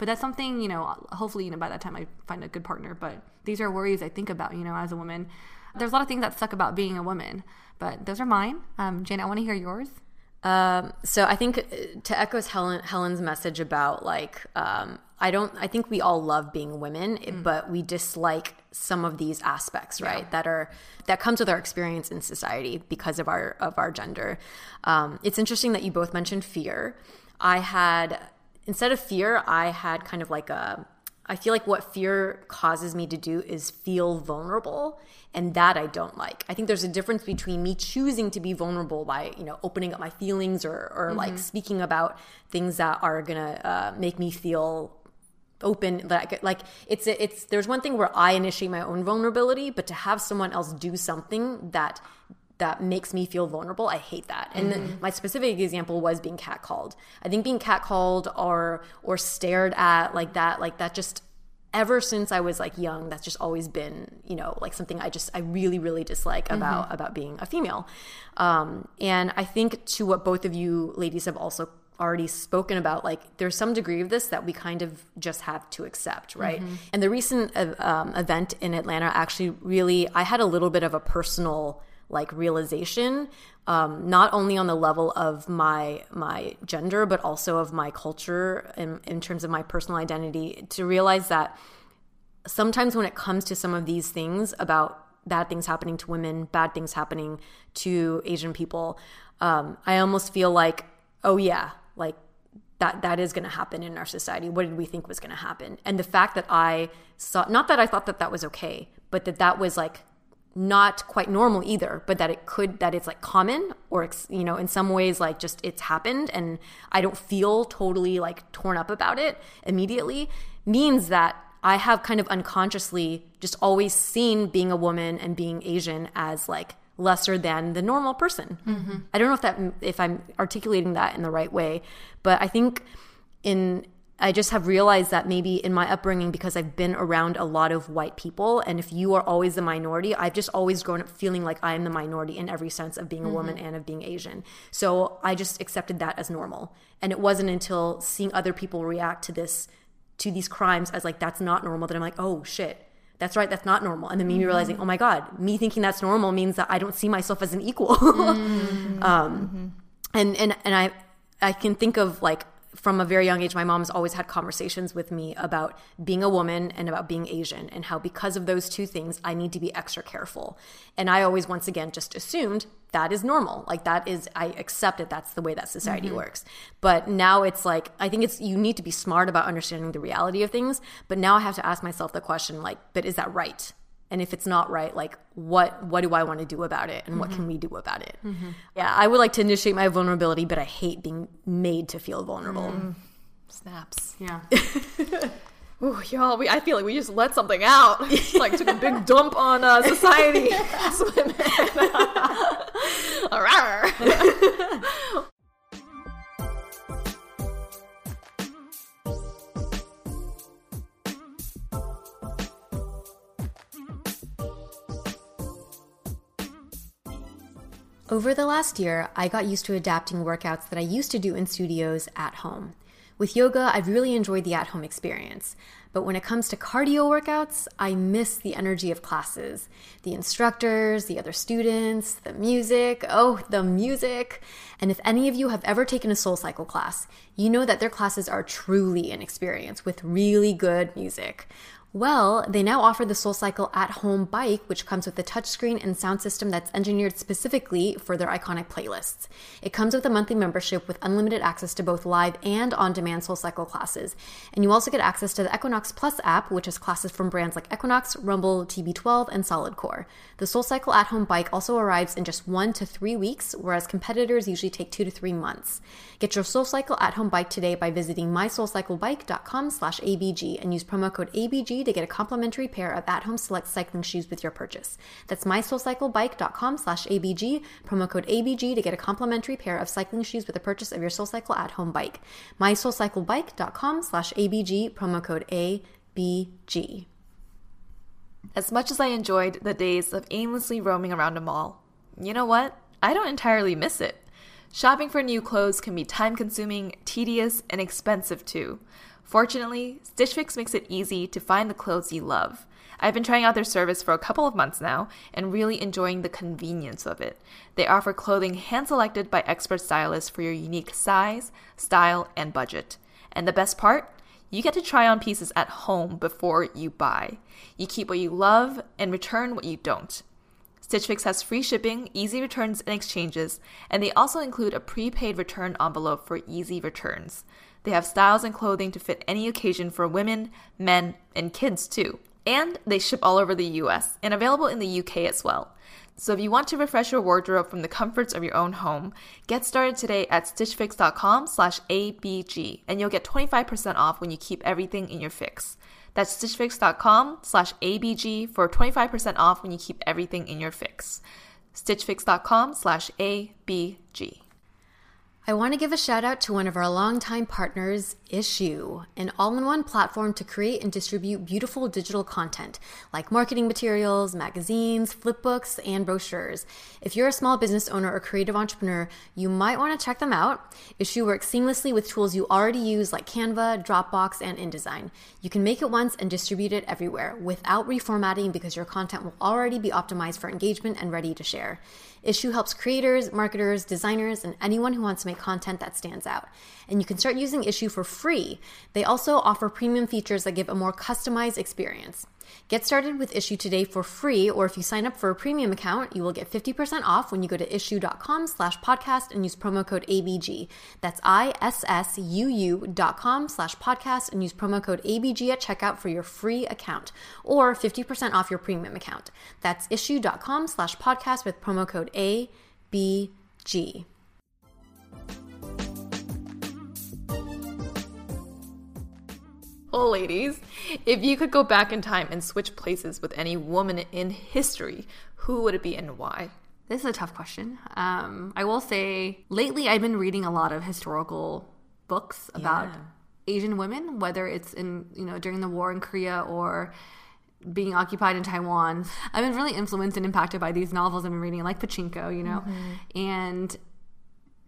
But that's something, you know, hopefully, you know, by that time I find a good partner. But these are worries I think about, you know, as a woman. There's a lot of things that suck about being a woman, but those are mine. Um, Jane, I want to hear yours. Um, so I think uh, to echo Helen, Helen's message about like, um, I don't, I think we all love being women, Mm. but we dislike some of these aspects, right? That are, that comes with our experience in society because of our, of our gender. Um, it's interesting that you both mentioned fear. I had, instead of fear, I had kind of like a, I feel like what fear causes me to do is feel vulnerable and that I don't like. I think there's a difference between me choosing to be vulnerable by, you know, opening up my feelings or or like speaking about things that are going to uh, make me feel open like like it's it's there's one thing where I initiate my own vulnerability, but to have someone else do something that that makes me feel vulnerable. I hate that. And then my specific example was being catcalled. I think being catcalled or or stared at like that, like that just ever since I was like young, that's just always been, you know, like something I just I really, really dislike about about being a female. Um, and I think to what both of you ladies have also already spoken about like there's some degree of this that we kind of just have to accept right and the recent uh, um, event in atlanta actually really i had a little bit of a personal like realization um, not only on the level of my my gender but also of my culture in, in terms of my personal identity to realize that sometimes when it comes to some of these things about bad things happening to women bad things happening to asian people um, i almost feel like oh yeah like that that is going to happen in our society. What did we think was going to happen? And the fact that i saw not that i thought that that was okay but that that was like not quite normal either but that it could that it's like common or it's you know in some ways like just it's happened and i don't feel totally like torn up about it immediately means that i have kind of unconsciously just always seen being a woman and being asian as like lesser than the normal person. Mm-hmm. I don't know if that if i'm articulating that in the right way but i think in I just have realized that maybe in my upbringing, because I've been around a lot of white people, and if you are always the minority, I've just always grown up feeling like I am the minority in every sense of being a woman mm-hmm. and of being Asian. So I just accepted that as normal. And it wasn't until seeing other people react to this, to these crimes as like, that's not normal, that I'm like, oh shit. That's right, that's not normal. And then me mm-hmm. realizing, oh my God, me thinking that's normal means that I don't see myself as an equal. (laughs) Mm-hmm. um, and and and I I can think of like from a very young age, my mom's always had conversations with me about being a woman and about being Asian, and how because of those two things, I need to be extra careful. And I always, once again, just assumed that is normal. Like that is, I accept it. That's the way that society mm-hmm. works. But now it's like, I think it's, you need to be smart about understanding the reality of things. But now I have to ask myself the question, like, but is that right? And if it's not right like what what do i want to do about it and what can we mm-hmm. do about it mm-hmm. yeah i would like to initiate my vulnerability but i hate being made to feel vulnerable mm. Snaps. Yeah. (laughs) Ooh, y'all, we, I feel like we just let something out. (laughs) like took a big dump on uh, society (laughs) as women. Over the last year, I got used to adapting workouts that I used to do in studios at home. With yoga, I've really enjoyed the at home experience. But when it comes to cardio workouts, I miss the energy of classes. The instructors, the other students, the music. Oh, the music. And if any of you have ever taken a SoulCycle class, you know that their classes are truly an experience with really good music. Well, they now offer the SoulCycle at home bike, which comes with a touchscreen and sound system that's engineered specifically for their iconic playlists. It comes with a monthly membership with unlimited access to both live and on demand SoulCycle classes. And you also get access to the Equinox Plus app, which has classes from brands like Equinox, Rumble, TB12, and Solid Core. The SoulCycle at home bike also arrives in just one to three weeks, whereas competitors usually take two to three months. Get your SoulCycle at home bike today by visiting mysoulcyclebike.com slash ABG and use promo code ABG to get a complimentary pair of at-home select cycling shoes with your purchase. That's mysoulcyclebike.com slash ABG, promo code ABG to get a complimentary pair of cycling shoes with the purchase of your SoulCycle at-home bike. mysoulcyclebike.com slash ABG, promo code ABG. As much as I enjoyed the days of aimlessly roaming around a mall, you know what? I don't entirely miss it. Shopping for new clothes can be time consuming, tedious, and expensive too. Fortunately, Stitch Fix makes it easy to find the clothes you love. I've been trying out their service for a couple of months now and really enjoying the convenience of it. They offer clothing hand selected by expert stylists for your unique size, style, and budget. And the best part? You get to try on pieces at home before you buy. You keep what you love and return what you don't. Stitch Fix has free shipping, easy returns and exchanges, and they also include a prepaid return envelope for easy returns. They have styles and clothing to fit any occasion for women, men, and kids too. And they ship all over the US and available in the UK as well. So if you want to refresh your wardrobe from the comforts of your own home, get started today at stitchfix.com slash ABG and you'll get 25% off when you keep everything in your fix. That's stitchfix.com slash ABG for 25% off when you keep everything in your fix. stitchfix.com slash ABG. I want to give a shout out to one of our longtime partners, Issuu, an all in one platform to create and distribute beautiful digital content like marketing materials, magazines, flipbooks, and brochures. If you're a small business owner or creative entrepreneur, you might want to check them out. Issuu works seamlessly with tools you already use like Canva, Dropbox, and InDesign. You can make it once and distribute it everywhere without reformatting because your content will already be optimized for engagement and ready to share. Issuu helps creators, marketers, designers, and anyone who wants to make content that stands out. And you can start using Issuu for free. They also offer premium features that give a more customized experience. Get started with Issuu today for free, or if you sign up for a premium account, you will get 50% off when you go to issuu.com slash podcast and use promo code ABG. That's I-S-S-U-U dot com slash podcast and use promo code ABG at checkout for your free account, or 50% off your premium account. That's issuu.com slash podcast with promo code ABG. Ladies, if you could go back in time and switch places with any woman in history, who would it be and why? This is a tough question. Um, I will say, lately I've been reading a lot of historical books about Yeah. Asian women, whether it's in you know during the war in Korea or being occupied in Taiwan. I've been really influenced and impacted by these novels I've been reading, like Pachinko, you know, and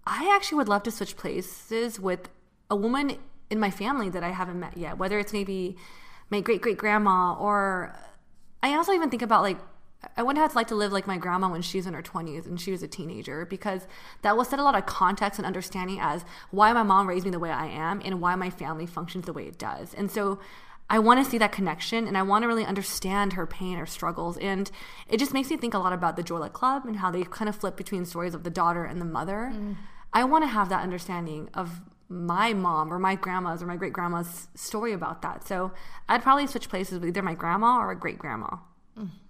I actually would love to switch places with a woman in my family that I haven't met yet, whether it's maybe my great great grandma or I also even think about like I wonder how it's like to live like my grandma when she's in her 20s and she was a teenager because that will set a lot of context and understanding as why my mom raised me the way I am and why my family functions the way it does. And so I want to see that connection and I want to really understand her pain, or struggles. And it just makes me think a lot about the Joy Luck Club and how they kind of flip between stories of the daughter and the mother. Mm. I want to have that understanding of my mom or my grandma's or my great grandma's story about that. So I'd probably switch places with either my grandma or a great grandma.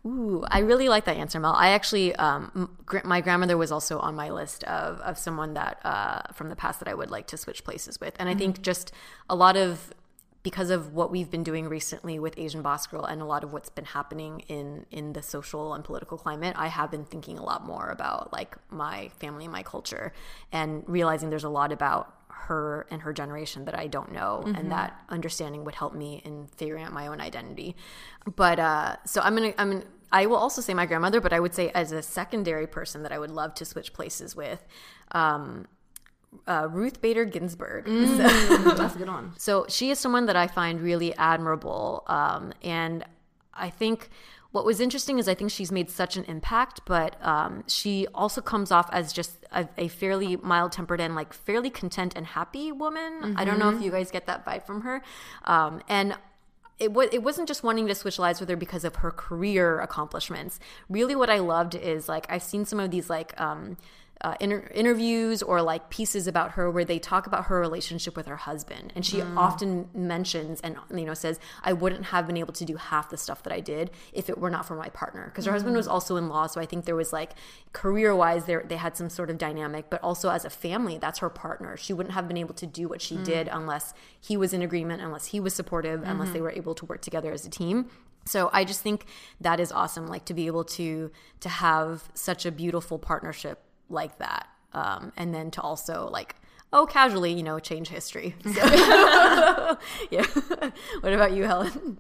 Ooh, I really like that answer, Mel. I actually, um, gr- my grandmother was also on my list of, of someone that uh, from the past that I would like to switch places with. And I think just a lot of because of what we've been doing recently with Asian Boss Girl and a lot of what's been happening in in the social and political climate, I have been thinking a lot more about like my family and my culture and realizing there's a lot about her and her generation that I don't know and that understanding would help me in figuring out my own identity. But uh so I'm to I'm gonna, I will also say my grandmother, but I would say as a secondary person that I would love to switch places with um uh, Ruth Bader Ginsburg. (laughs) (laughs) That's a good one. So she is someone that I find really admirable. Um, and I think what was interesting is I think she's made such an impact, but um, she also comes off as just a, a fairly mild tempered and like fairly content and happy woman. I don't know if you guys get that vibe from her. Um, and it, wa- it wasn't just wanting to switch lives with her because of her career accomplishments. Really, what I loved is like I've seen some of these like um, uh, inter- interviews or like pieces about her where they talk about her relationship with her husband, and she mm. often mentions and you know says, "I wouldn't have been able to do half the stuff that I did if it were not for my partner." Because her husband was mm. also in law, so I think there was like career wise, there they had some sort of dynamic, but also as a family, that's her partner. She wouldn't have been able to do what she mm. did unless he was in agreement, unless he was supportive, unless they mm-hmm. were able to work together as a team. So I just think that is awesome, like to be able to to have such a beautiful partnership like that, um, and then to also like oh casually, you know, change history. (laughs) So- (laughs) yeah. (laughs) what about you, Helen?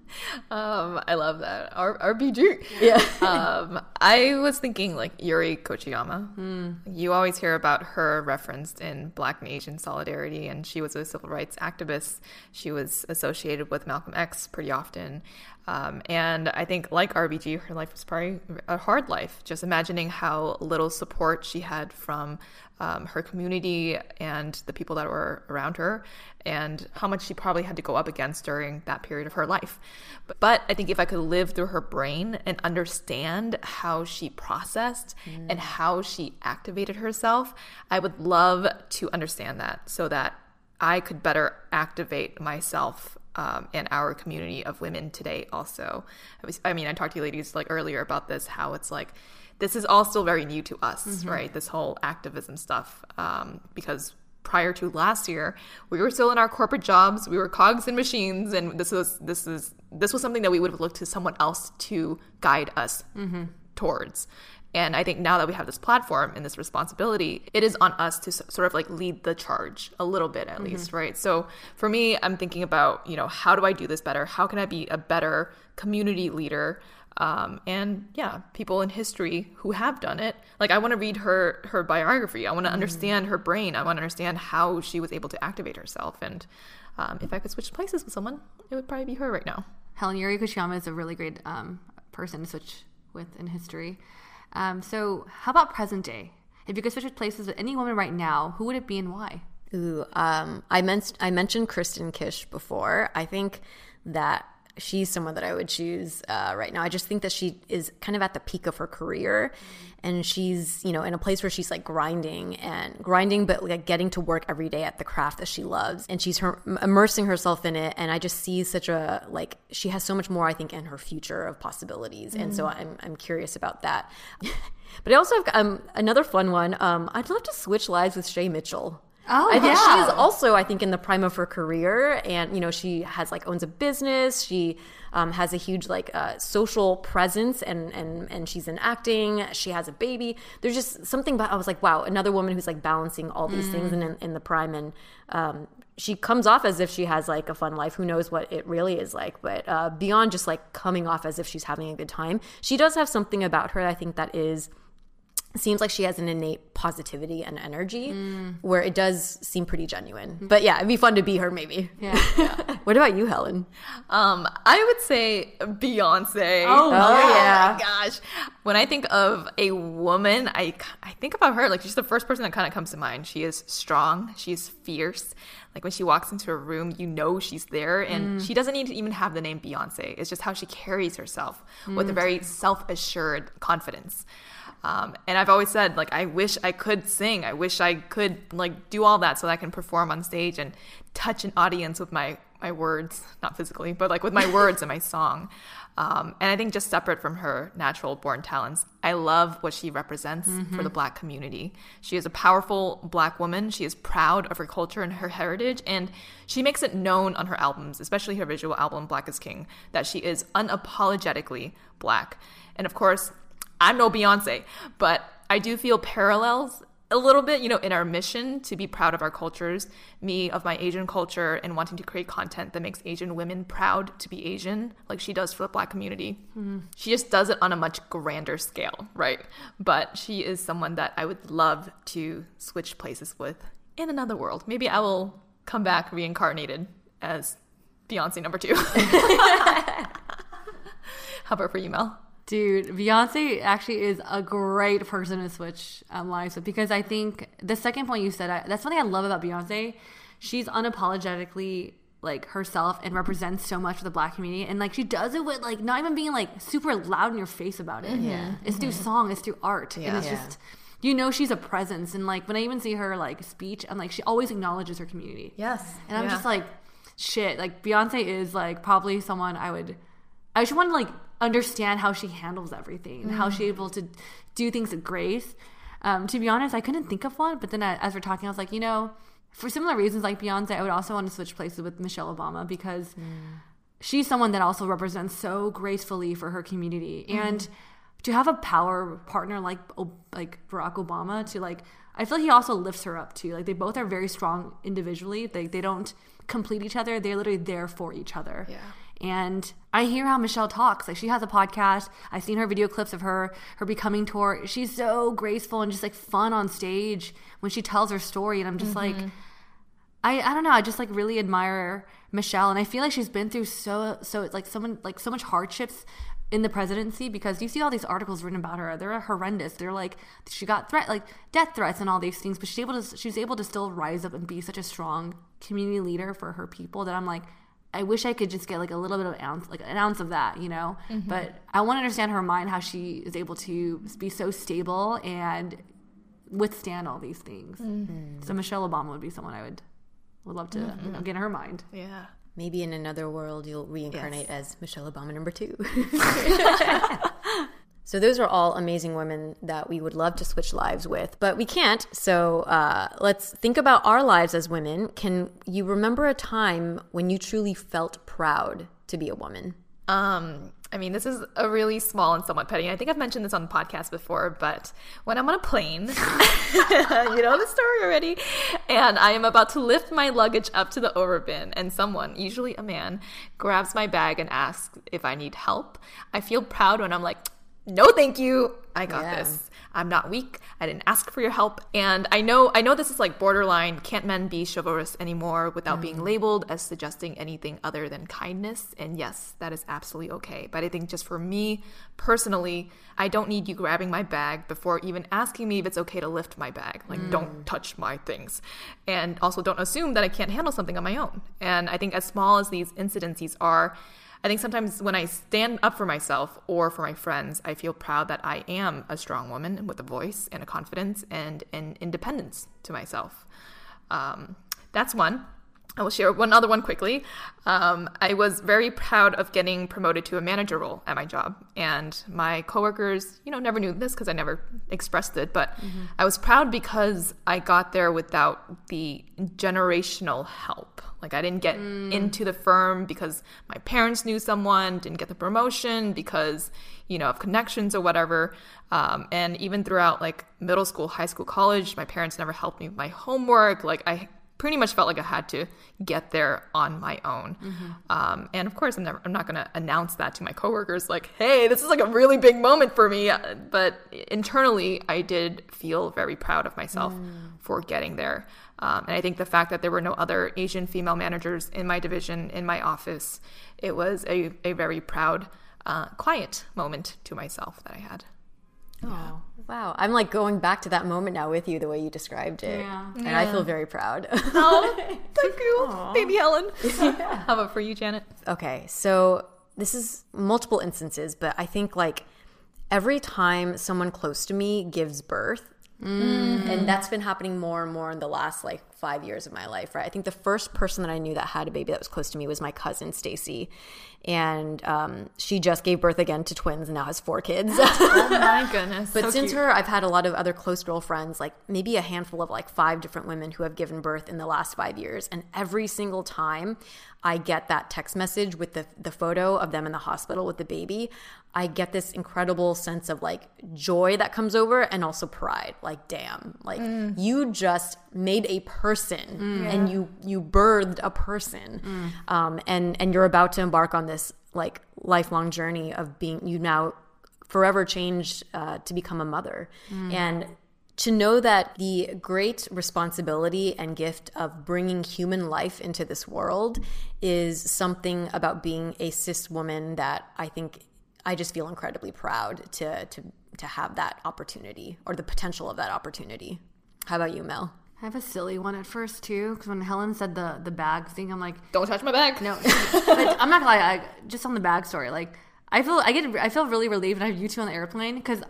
Um, I love that. R- RBG. Yeah. um, I was thinking like Yuri Kochiyama. You always hear about her referenced in Black and Asian solidarity, and she was a civil rights activist. She was associated with Malcolm X pretty often. Um, and I think, like RBG, her life was probably a hard life. Just imagining how little support she had from um, her community and the people that were around her, and how much she probably had to go up against during that period of her life. But, but I think if I could live through her brain and understand how she processed mm. and how she activated herself, I would love to understand that so that I could better activate myself um, and our community of women today also. I, was, I mean, I talked to you ladies like earlier about this, how it's like, this is all still very new to us, mm-hmm. right? This whole activism stuff, um, because prior to last year, we were still in our corporate jobs. We were cogs in machines, and this was this is this was something that we would have looked to someone else to guide us mm-hmm. towards. And I think now that we have this platform and this responsibility, it is on us to sort of like lead the charge a little bit at mm-hmm. least, right? So for me, I'm thinking about, you know, how do I do this better? How can I be a better community leader? Um, and yeah, people in history who have done it. Like I want to read her her biography. I want to mm-hmm. understand her brain. I want to understand how she was able to activate herself. And um, if I could switch places with someone, it would probably be her right now. Helen Yuri Kochiyama is a really great um, person to switch with in history. Um, so, how about present day? If you could switch places with any woman right now, who would it be and why? Ooh, um, I, men- I mentioned Kristen Kish before. I think that she's someone that I would choose uh, right now. I just think that she is kind of at the peak of her career, and she's you know in a place where she's like grinding and grinding, but like getting to work every day at the craft that she loves, and she's her, immersing herself in it. And I just see such a like she has so much more I think in her future of possibilities, mm and so I'm I'm curious about that. (laughs) but I also have um, another fun one. Um, I'd love to switch lives with Shay Mitchell. Oh, I think yeah. she is also, I think, in the prime of her career, and you know, she has like owns a business. She um, has a huge like uh, social presence, and and and she's in acting. She has a baby. There's just something about I was like, wow, another woman who's like balancing all these mm. things in, in the prime, and um, she comes off as if she has like a fun life. Who knows what it really is like? But uh, beyond just like coming off as if she's having a good time, she does have something about her. I think that is seems like she has an innate positivity and energy mm. where it does seem pretty genuine. But yeah, it'd be fun to be her maybe. Yeah. (laughs) yeah. what about you, Helen? Um, I would say Beyonce. Oh, oh yeah. gosh. When I think of a woman, I, I think about her like she's the first person that kind of comes to mind. She is strong, she's fierce. Like when she walks into a room, you know she's there, and mm. she doesn't need to even have the name Beyonce. It's just how she carries herself mm. with a very self assured confidence. Um, and I've always said, like, I wish I could sing. I wish I could like do all that so that I can perform on stage and touch an audience with my my words, not physically, but like with my (laughs) words and my song. Um, and I think just separate from her natural born talents, I love what she represents mm-hmm. for the Black community. She is a powerful Black woman. She is proud of her culture and her heritage, and she makes it known on her albums, especially her visual album Black is King, that she is unapologetically Black. And of course, I'm no Beyonce, but I do feel parallels a little bit, you know, in our mission to be proud of our cultures, me of my Asian culture and wanting to create content that makes Asian women proud to be Asian, like she does for the black community. Mm-hmm. She just does it on a much grander scale, right? But she is someone that I would love to switch places with in another world. Maybe I will come back reincarnated as Beyonce number two. (laughs) (laughs) How about for you, Mel? Dude, Beyonce actually is a great person to switch um, lives with because I think the second point you said, I, that's something I love about Beyonce. She's unapologetically like herself and represents so much of the black community and like she does it with like not even being like super loud in your face about it. Yeah. It's mm-hmm. through song, it's through art. Yeah. And it's yeah. just you know she's a presence and like when I even see her like speech, I'm like she always acknowledges her community. Yes. And I'm yeah. just like shit, like Beyonce is like probably someone I would I just want to like understand how she handles everything, mm. how she's able to do things with grace. Um, to be honest, I couldn't think of one, but then as we're talking, I was like, you know, for similar reasons like Beyonce, I would also want to switch places with Michelle Obama because mm. she's someone that also represents so gracefully for her community. Mm. And to have a power partner like like Barack Obama to like I feel like he also lifts her up too. Like they both are very strong individually. They they don't complete each other. They're literally there for each other. Yeah. And I hear how Michelle talks. Like she has a podcast. I've seen her video clips of her, her becoming tour. She's so graceful and just like fun on stage when she tells her story. And I'm just mm-hmm. like, I, I don't know. I just like really admire Michelle, and I feel like she's been through so so like someone like so much hardships in the presidency because you see all these articles written about her. They're horrendous. They're like she got threat like death threats and all these things, but she's able to she's able to still rise up and be such a strong community leader for her people that I'm like I wish I could just get like a little bit of ounce, like an ounce of that, you know. Mm-hmm. But I want to understand her mind, how she is able to be so stable and withstand all these things. Mm-hmm. So Michelle Obama would be someone I would would love to mm-hmm. get in her mind. Yeah. Maybe in another world you'll reincarnate yes. as Michelle Obama number two. (laughs) (laughs) so those are all amazing women that we would love to switch lives with, but we can't. So uh, let's think about our lives as women. Can you remember a time when you truly felt proud to be a woman? Um, I mean, this is a really small and somewhat petty. I think I've mentioned this on the podcast before, but when I'm on a plane, (laughs) you know the story already, and I am about to lift my luggage up to the overbin, and someone, usually a man, grabs my bag and asks if I need help, I feel proud when I'm like, no, thank you. I got yeah. this. I'm not weak. I didn't ask for your help. And I know I know this is like borderline can't men be chivalrous anymore without mm. being labeled as suggesting anything other than kindness. And yes, that is absolutely okay. But I think just for me personally, I don't need you grabbing my bag before even asking me if it's okay to lift my bag. Like mm. don't touch my things. And also don't assume that I can't handle something on my own. And I think as small as these incidences are, I think sometimes when I stand up for myself or for my friends, I feel proud that I am a strong woman with a voice and a confidence and an independence to myself. Um, that's one. I will share one other one quickly. Um, I was very proud of getting promoted to a manager role at my job, and my coworkers, you know, never knew this because I never expressed it. But mm-hmm. I was proud because I got there without the generational help. Like I didn't get mm. into the firm because my parents knew someone, didn't get the promotion because you know of connections or whatever. Um, and even throughout like middle school, high school, college, my parents never helped me with my homework. Like I pretty much felt like I had to get there on my own. Mm-hmm. Um, and of course, I'm, never, I'm not going to announce that to my coworkers, like, hey, this is like a really big moment for me. But internally, I did feel very proud of myself mm. for getting there. Um, and I think the fact that there were no other Asian female managers in my division, in my office, it was a, a very proud, uh, quiet moment to myself that I had. Oh, wow. I'm like going back to that moment now with you, the way you described it. Yeah. And yeah. I feel very proud. oh, (laughs) thank you, Aww. baby Helen. Yeah. (laughs) How about for you, Janet? Okay. So this is multiple instances, but I think like every time someone close to me gives birth, Mm. And that's been happening more and more in the last like five years of my life, right? I think the first person that I knew that had a baby that was close to me was my cousin Stacy, and um, she just gave birth again to twins and now has four kids. oh my (laughs) goodness! but so since cute. her, I've had a lot of other close girlfriends, like maybe a handful of like five different women who have given birth in the last five years, and every single time I get that text message with the the photo of them in the hospital with the baby, I get this incredible sense of like joy that comes over and also pride. Like, damn, like mm. you just made a person mm. and you you birthed a person, mm. um, and and you're about to embark on this like lifelong journey of being you now forever changed uh, to become a mother mm. and to know that the great responsibility and gift of bringing human life into this world is something about being a cis woman that I think I just feel incredibly proud to to to have that opportunity or the potential of that opportunity. How about you, Mel? I have a silly one at first too, because when Helen said the the bag thing, I'm like, don't touch my bag. No, (laughs) but I'm not gonna lie. I, just on the bag story, like I feel I get I feel really relieved when I have you two on the airplane because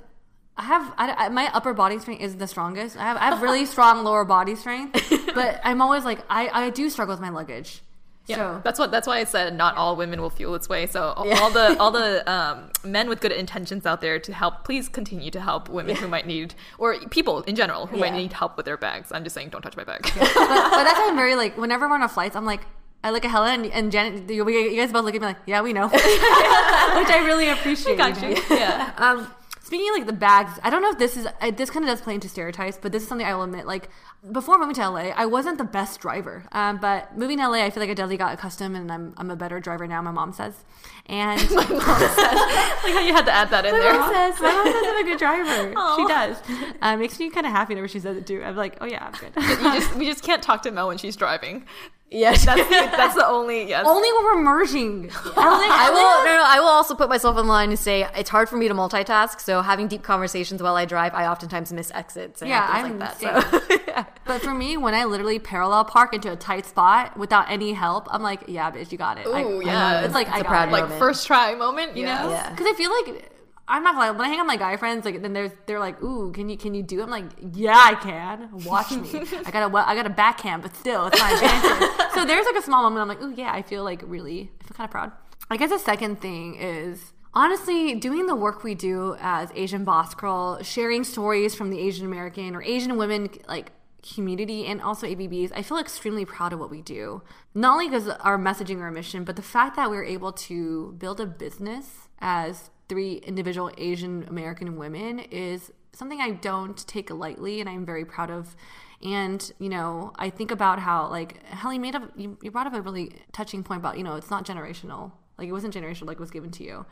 I have I, I, my upper body strength is the strongest. I have I have really (laughs) strong lower body strength, but I'm always like I I do struggle with my luggage. Yeah, so. that's what. That's why I said not all women will feel this way. So yeah. all the (laughs) all the um, men with good intentions out there to help, please continue to help women yeah. who might need, or people in general who yeah. might need help with their bags. I'm just saying, don't touch my bag. but, but that's why I'm very like whenever we're on flights, I'm like. I look at Helen and, and Janet. You, guys both look at me like, "Yeah, we know," (laughs) (laughs) which I really appreciate. Got you. Yeah. Um, Speaking of like the bags, I don't know if this is uh, this kind of does play into stereotypes, but this is something I will admit. Like before moving to LA, I wasn't the best driver, um, but moving to LA, I feel like I definitely got accustomed, and I'm I'm a better driver now. My mom says, and (laughs) my mom says, (laughs) like how you had to add that in my there. Mom says, my mom says I'm a good driver. (laughs) Aww. She does. Uh, makes me kind of happy whenever she says it too. I'm like, oh yeah, I'm good. you just we just can't talk to Mel when she's driving Yes. That's the, (laughs) that's the only yes. Only when we're merging. (laughs) I will no no I will also put myself in line and say it's hard for me to multitask. So having deep conversations while I drive, I oftentimes miss exits and Yeah, I'm like that. So (laughs) But for me, when I literally parallel park into a tight spot without any help, I'm like, yeah, bitch, you got it. Oh Ooh, I yeah. It's like It's I a got proud it. like first try moment, you Yeah. know? Yeah. Because I feel like I'm not gonna lie, when I hang out with my guy friends, like then they're they're like, "Ooh, can you can you do?" it? I'm like, "Yeah, I can. Watch me. (laughs) I got a well, I got a backhand, but still, it's my advantage." so there's like a small moment. I'm like, "Ooh, yeah, I feel like really, I feel kind of proud." I guess the second thing is honestly doing the work we do as Asian Boss Girl, sharing stories from the Asian American or Asian women like community and also ABBs, I feel extremely proud of what we do. Not only because our messaging or our mission, but the fact that we're able to build a business as three individual Asian American women is something I don't take lightly and I'm very proud of. And, you know, I think about how, like, Helly made up, you, you brought up a really touching point about, you know, it's not generational. Like, it wasn't generational, like, it was given to you.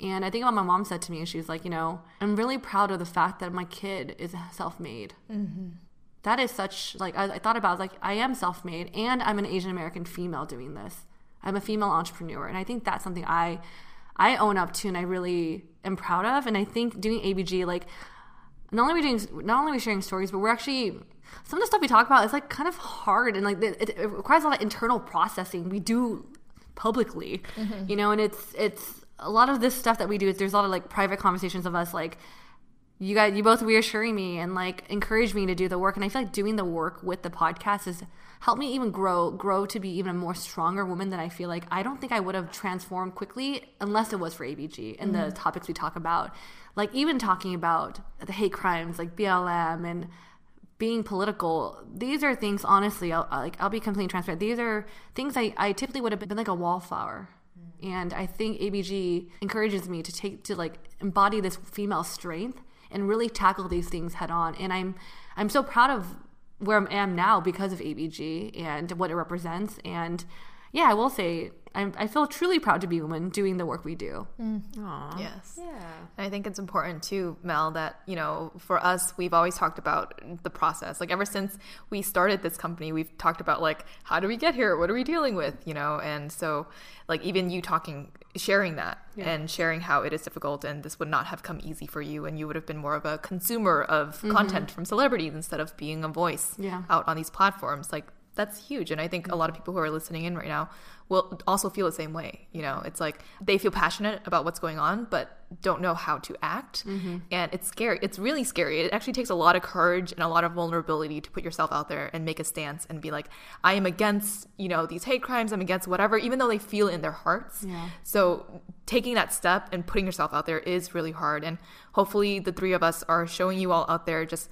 And I think about what my mom said to me, and she was like, you know, I'm really proud of the fact that my kid is self made mm-hmm. that is such like I, I thought about like I am self-made and I'm an Asian American female doing this. I'm a female entrepreneur and I think that's something I I own up to and I really am proud of. And I think doing ABG like not only are we doing not only are we sharing stories but we're actually some of the stuff we talk about is like kind of hard and like it, it requires a lot of internal processing we do publicly mm-hmm. you know and it's it's a lot of this stuff that we do is there's a lot of like private conversations of us like you guys you both reassuring me and like encourage me to do the work. And i feel like doing the work with the podcast has helped me even grow grow to be even a more stronger woman than i feel like i don't think i would have transformed quickly unless it was for abg and the mm-hmm. topics we talk about. Like even talking about the hate crimes like blm and being political these are things honestly I'll, like i'll be completely transparent. These are things i, I typically would have been like a wallflower. Mm-hmm. And i think abg encourages me to take to like embody this female strength and really tackle these things head on. And i'm i'm so proud of where i am now because of abg and what it represents and yeah i will say I'm, i feel truly proud to be a woman doing the work we do mm. Yes. Yeah. And I think it's important too, Mel, that, you know, for us, we've always talked about the process. Like ever since we started this company, we've talked about like, how do we get here? What are we dealing with? You know, and so like even you talking, sharing that and sharing how it is difficult and this would not have come easy for you and you would have been more of a consumer of mm-hmm. content from celebrities instead of being a voice Yeah. out on these platforms. Like that's huge. And I think a mm-hmm. lot of people who are listening in right now will also feel the same way. You know, it's like they feel passionate about what's going on, but don't know how to act. Mm-hmm. And it's scary. It's really scary. It actually takes a lot of courage and a lot of vulnerability to put yourself out there and make a stance and be like, I am against, you know, these hate crimes. I'm against whatever, even though they feel in their hearts. Yeah. So taking that step and putting yourself out there is really hard. And hopefully the three of us are showing you all out there just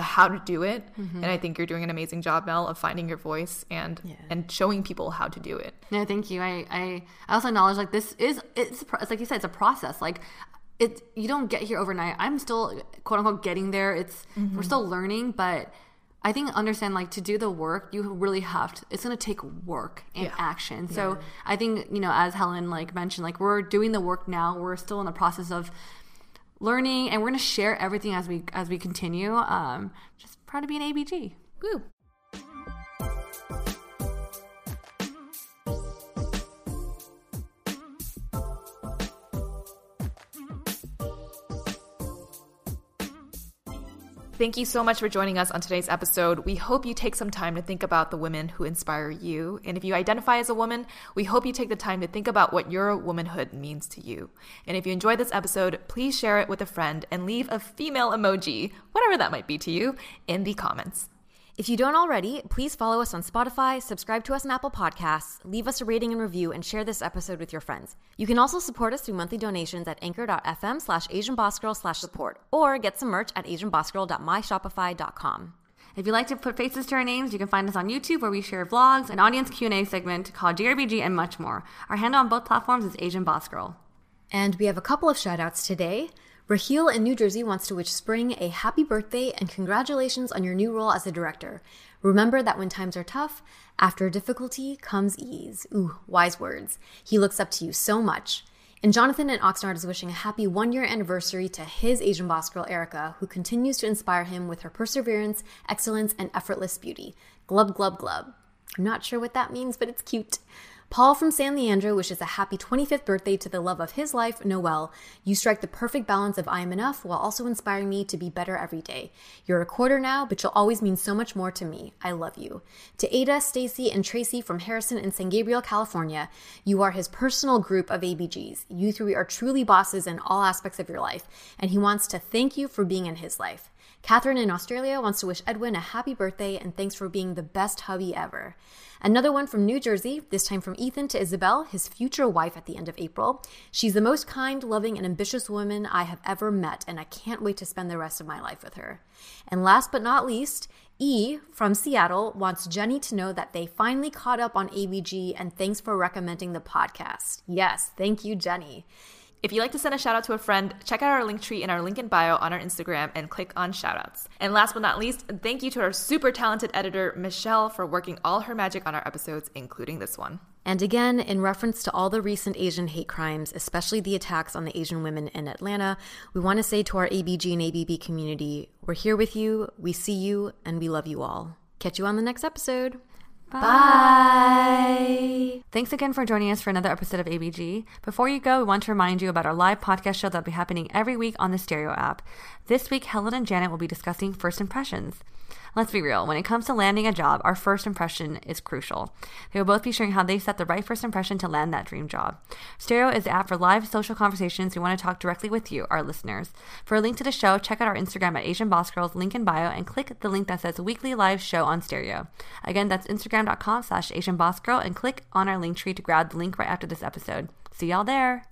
how to do it mm-hmm. and i think you're doing an amazing job mel of finding your voice and and showing people how to do it No, thank you. I, I, I also acknowledge like this is it's, it's like you said it's a process. Like it you don't get here overnight. I'm still quote unquote getting there. It's mm-hmm. we're still learning, but I think understand like to do the work you really have to. It's gonna take work and action. So I think you know as Helen like mentioned, like we're doing the work now. We're still in the process of learning, and we're gonna share everything as we as we continue. Um, just proud to be an ABG. Woo. Thank you so much for joining us on today's episode. We hope you take some time to think about the women who inspire you. And if you identify as a woman, we hope you take the time to think about what your womanhood means to you. And if you enjoyed this episode, please share it with a friend and leave a female emoji, whatever that might be to you, in the comments. If you don't already, please follow us on Spotify, subscribe to us on Apple Podcasts, leave us a rating and review, and share this episode with your friends. You can also support us through monthly donations at anchor.fm slash asianbossgirl slash support or get some merch at asianbossgirl.myshopify.com. If you like to put faces to our names, you can find us on YouTube where we share vlogs, an audience Q&A segment called GRBG, and much more. Our handle on both platforms is Asian Boss Girl. And we have a couple of shout outs today. Raheel in New Jersey wants to wish Spring a happy birthday and congratulations on your new role as a director. Remember that when times are tough, after difficulty comes ease. Ooh, wise words. He looks up to you so much. And Jonathan in Oxnard is wishing a happy one year anniversary to his Asian boss girl, Erica, who continues to inspire him with her perseverance, excellence, and effortless beauty. Glub, glub, glub. I'm not sure what that means, but it's cute. Paul from San Leandro wishes a happy 25th birthday to the love of his life, Noel. You strike the perfect balance of I am enough while also inspiring me to be better every day. You're a quarter now, but you'll always mean so much more to me. I love you. To Ada, Stacy, and Tracy from Harrison and San Gabriel, California, you are his personal group of ABGs. You three are truly bosses in all aspects of your life, and he wants to thank you for being in his life. Catherine in Australia wants to wish Edwin a happy birthday and thanks for being the best hubby ever. Another one from New Jersey, this time from Ethan to Isabel, his future wife at the end of April. She's the most kind, loving, and ambitious woman I have ever met, and I can't wait to spend the rest of my life with her. And last but not least, E from Seattle wants Jenny to know that they finally caught up on ABG and thanks for recommending the podcast. Yes, thank you, Jenny. If you'd like to send a shout out to a friend, check out our link tree in our link in bio on our Instagram and click on shoutouts. And last but not least, thank you to our super talented editor, Michelle, for working all her magic on our episodes, including this one. And again, in reference to all the recent Asian hate crimes, especially the attacks on the Asian women in Atlanta, we want to say to our ABG and ABB community, we're here with you, we see you, and we love you all. Catch you on the next episode. Bye. Thanks again for joining us for another episode of ABG. Before you go, we want to remind you about our live podcast show that'll be happening every week on the Stereo app. This week, Helen and Janet will be discussing first impressions. Let's be real, when it comes to landing a job, our first impression is crucial. They will both be sharing how they set the right first impression to land that dream job. Stereo is the app for live social conversations. We want to talk directly with you, our listeners. For a link to the show, check out our Instagram at Asian Boss Girls, link in bio, and click the link that says weekly live show on Stereo. Again, that's instagram.com slash Asian Boss Girl, and click on our link tree to grab the link right after this episode. See y'all there.